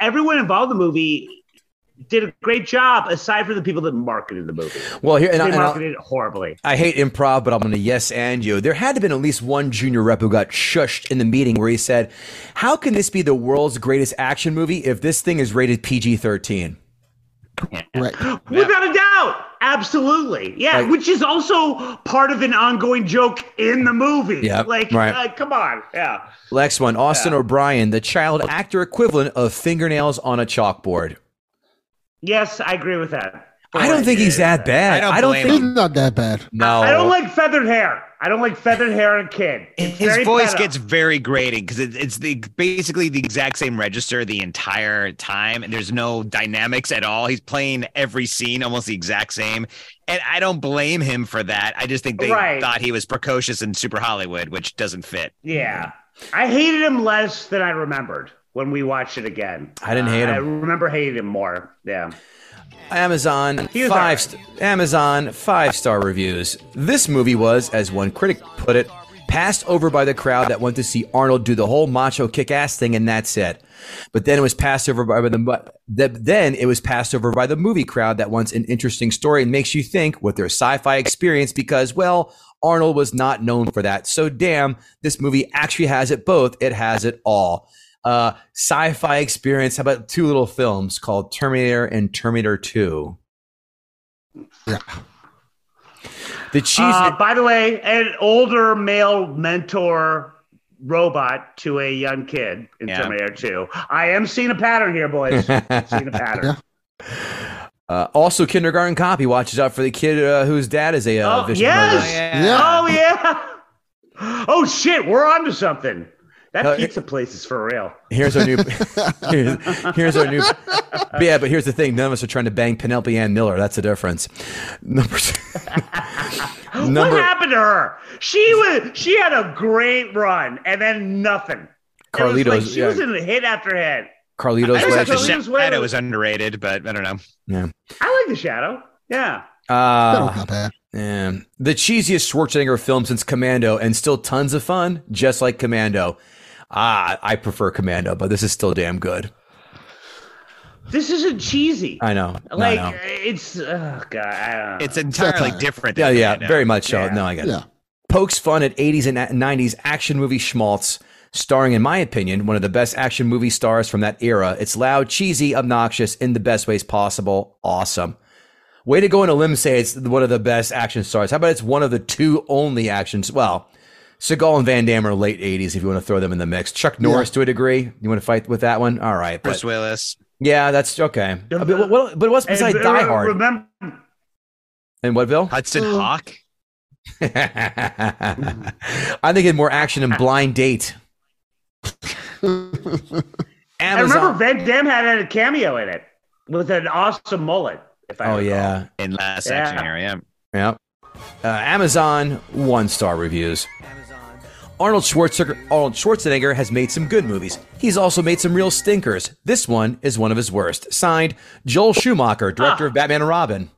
everyone involved in the movie did a great job, aside from the people that marketed the movie. Well, here, and, I, They and I'll- marketed it horribly. I hate improv, but I'm going to yes and you. There had to have been at least one junior rep who got shushed in the meeting where he said, How can this be the world's greatest action movie if this thing is rated PG 13? Right. Without a doubt. Absolutely. Yeah. Like- which is also part of an ongoing joke in the movie. Yep, Like, right. uh, come on. Yeah. Next one, Austin O'Brien, the child actor equivalent of fingernails on a chalkboard. Yes, I agree with that. I don't think he's that bad. I don't blame He's think. not that bad. No. I don't like feathered hair. I don't like feathered hair and kid. It's His voice pedo. gets very grating because it, it's the basically the exact same register the entire time, and there's no dynamics at all. He's playing every scene almost the exact same, and I don't blame him for that. I just think they Right. thought he was precocious in Super Hollywood, which doesn't fit. Yeah. I hated him less than I remembered when we watched it again. I didn't hate Uh, I remember hating him more. Yeah. Amazon five st- Amazon five star reviews. This movie was, as one critic put it, passed over by the crowd that went to see Arnold do the whole macho kick ass thing, and that's it. But then it was passed over by the that- then it was passed over by the movie crowd that wants an interesting story and makes you think with their sci-fi experience because well. Arnold was not known for that. So damn, this movie actually has it both. It has it all. Uh, sci-fi experience. How about two little films called Terminator and Terminator 2? Yeah. The cheese. Uh, by the way, an older male mentor robot to a young kid in Yeah. Terminator 2. I am seeing a pattern here, boys. (laughs) Seeing a pattern. Yeah. uh, also, kindergarten copy watches out for the kid uh, whose dad is a uh, Oh, vicious yes! murderer. Yeah. Oh, yeah. Oh, shit. We're on to something. That Uh, pizza place is for real. Here's our new. (laughs) here's, here's our new. But yeah, but here's the thing: none of us are trying to bang Penelope Ann Miller. That's the difference. Number. (laughs) number. what happened to her? She was she had a great run and then nothing. It was like Carlitos, she was yeah. in hit after hit. Carlitos I Legend. thought the Legend. shadow was underrated, but I don't know. Yeah. I like the shadow. Yeah. That Uh, was not bad. yeah. The cheesiest Schwarzenegger film since Commando, and still tons of fun, just like Commando. Ah, I prefer Commando, but this is still damn good. This isn't cheesy. I know. like I know. it's oh god, I don't know. It's entirely Satire. different. Yeah, yeah, Commando. very much so. Yeah. No, I get it. Yeah. Pokes fun at 80s and 90s action movie schmaltz. Starring, in my opinion, one of the best action movie stars from that era. It's loud, cheesy, obnoxious in the best ways possible. Awesome. Way to go on a limb say it's one of the best action stars. How about it's one of the two only actions? Well, Seagal and Van Damme are late 80s if you want to throw them in the mix. Chuck Norris to a degree. You want to fight with that one? All right. Bruce But, Willis. yeah, that's okay. Uh, But, what, but what's besides And, Die uh, Hard? Remember, and what, Bill? Hudson Hawk. (laughs) I think it's more action in Blind Date. (laughs) I remember Van Damme had a cameo in it with an awesome mullet. If I Oh, recall. yeah. In last Yeah. action hero, yeah. Yeah. Uh, Amazon one star reviews. Arnold Schwarzenegger, Arnold Schwarzenegger has made some good movies. He's also made some real stinkers. This one is one of his worst. Signed, Joel Schumacher, director of Batman and Robin.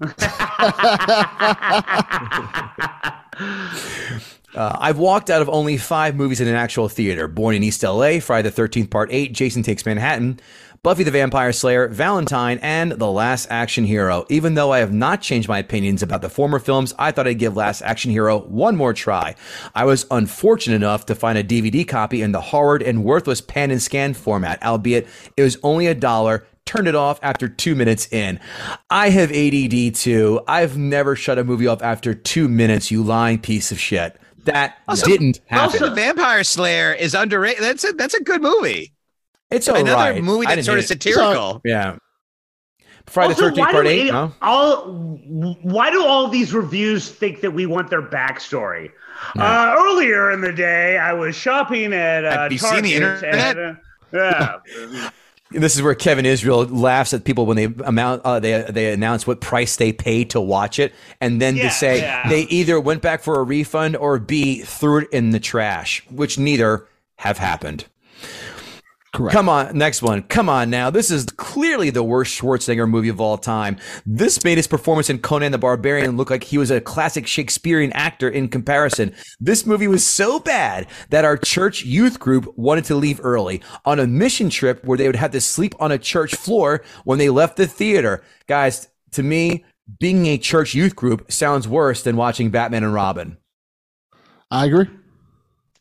(laughs) Uh, I've walked out of only five movies in an actual theater Born in East LA, Friday the 13th, Part 8, Jason Takes Manhattan, Buffy the Vampire Slayer, Valentine, and The Last Action Hero. Even though I have not changed my opinions about the former films, I thought I'd give Last Action Hero one more try. I was unfortunate enough to find a DVD copy in the horrid and worthless pan and scan format, albeit it was only a dollar turned it off after two minutes in. I have ADD too. I've never shut a movie off after two minutes, you lying piece of shit. That didn't happen. Also, Vampire Slayer is underrated. That's a that's a good movie. It's all Another right. movie that's sort of hate it. satirical. Yeah. Friday Also, the 13th, why part do 8. we- No? all why do all these reviews think that we want their backstory? Uh, earlier in the day, I was shopping at uh, Have you seen the internet? and, uh, yeah. (laughs) This is where Kevin Israel laughs at people when they amount uh, they they announce what price they paid to watch it, and then Yeah, to say yeah. they either went back for a refund or B threw it in the trash, which neither have happened. Correct. Come on, next one. Come on now. This is clearly the worst Schwarzenegger movie of all time. This made his performance in Conan the Barbarian look like he was a classic Shakespearean actor in comparison. This movie was so bad that our church youth group wanted to leave early on a mission trip where they would have to sleep on a church floor when they left the theater. Guys, to me, being a church youth group sounds worse than watching Batman and Robin. I agree.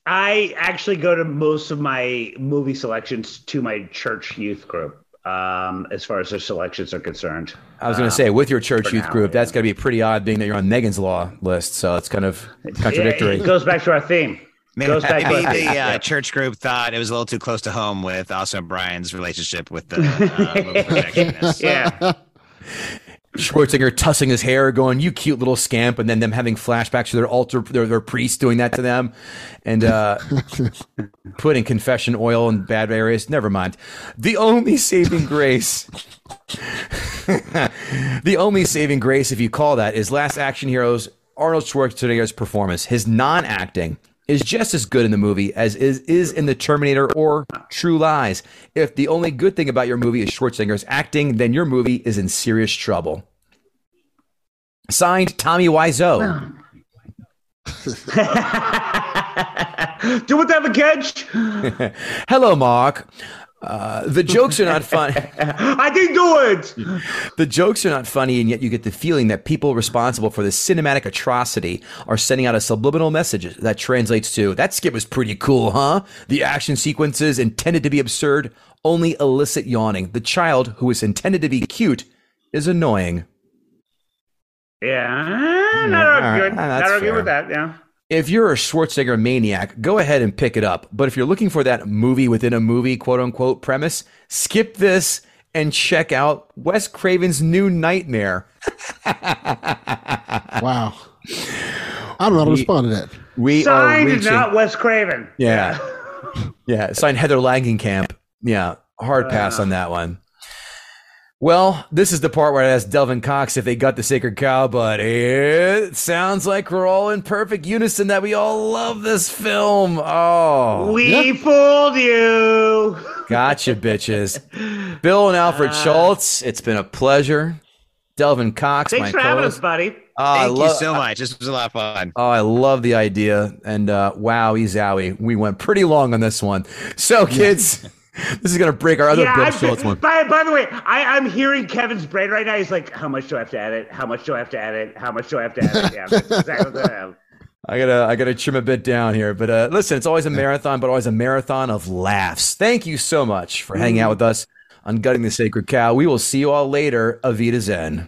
I actually go to most of my movie selections to my church youth group, um, as far as their selections are concerned. I was going to say, with your church youth now, group, yeah. that's going to be pretty odd being that you're on Megan's Law list. So it's kind of contradictory. Yeah, it goes back to our theme. (laughs) Maybe, Goes back maybe the uh, Yeah. church group thought it was a little too close to home with Austin O'Brien's relationship with the uh, (laughs) movie protagonist. yeah. (laughs) Schwarzenegger tussing his hair, going, "You cute little scamp," and then them having flashbacks to their altar, their, their priest doing that to them, and uh, (laughs) putting confession oil in bad areas. Never mind. The only saving grace, (laughs) the only saving grace, if you call that, is Last Action Heroes Arnold Schwarzenegger's performance. His non-acting is just as good in the movie as is, is in the Terminator or True Lies. If the only good thing about your movie is Schwarzenegger's acting, then your movie is in serious trouble. Signed, Tommy Wiseau. (laughs) (laughs) Do it have a catch? (laughs) Hello, Mark. Uh, the jokes are not fun. (laughs) I can do it. The jokes are not funny, and yet you get the feeling that people responsible for this cinematic atrocity are sending out a subliminal message that translates to "That skit was pretty cool, huh?" The action sequences intended to be absurd only elicit yawning. The child who is intended to be cute is annoying. Yeah, not right. arguing. Ah, Not arguing with that. Yeah. If you're a Schwarzenegger maniac, go ahead and pick it up. But if you're looking for that movie within a movie, quote unquote, premise, skip this and check out Wes Craven's New Nightmare. (laughs) Wow. I don't know how to respond to that. We Signed, are reaching. not Wes Craven. yeah. (laughs) yeah. Signed Heather Langenkamp. Yeah. Hard uh, pass on that one. Well, this is the part where I asked Delvin Cox if they got the sacred cow, but it sounds like we're all in perfect unison that we all love this film. Oh. We fooled you. Gotcha, bitches. Bill and Alfred Schulz, it's been a pleasure. Delvin Cox, Thanks my for having us, buddy. Oh, I Thank you love- so much. This was a lot of fun. Oh, I love the idea. And uh, wowie zowie, we went pretty long on this one. So, kids, (laughs) (laughs) this is going to break our other yeah, Bill I'm, Schulz one. by, by the way, I, I'm hearing Kevin's brain right now. He's like, how much do I have to edit? How much do I have to edit? How much do I have to edit? Yeah, exactly I. (laughs) I gotta I gotta trim a bit down here. But uh, listen, it's always a marathon, but always a marathon of laughs. Thank you so much for hanging out with us on Gutting the Sacred Cow. We will see you all later. Avita Zen.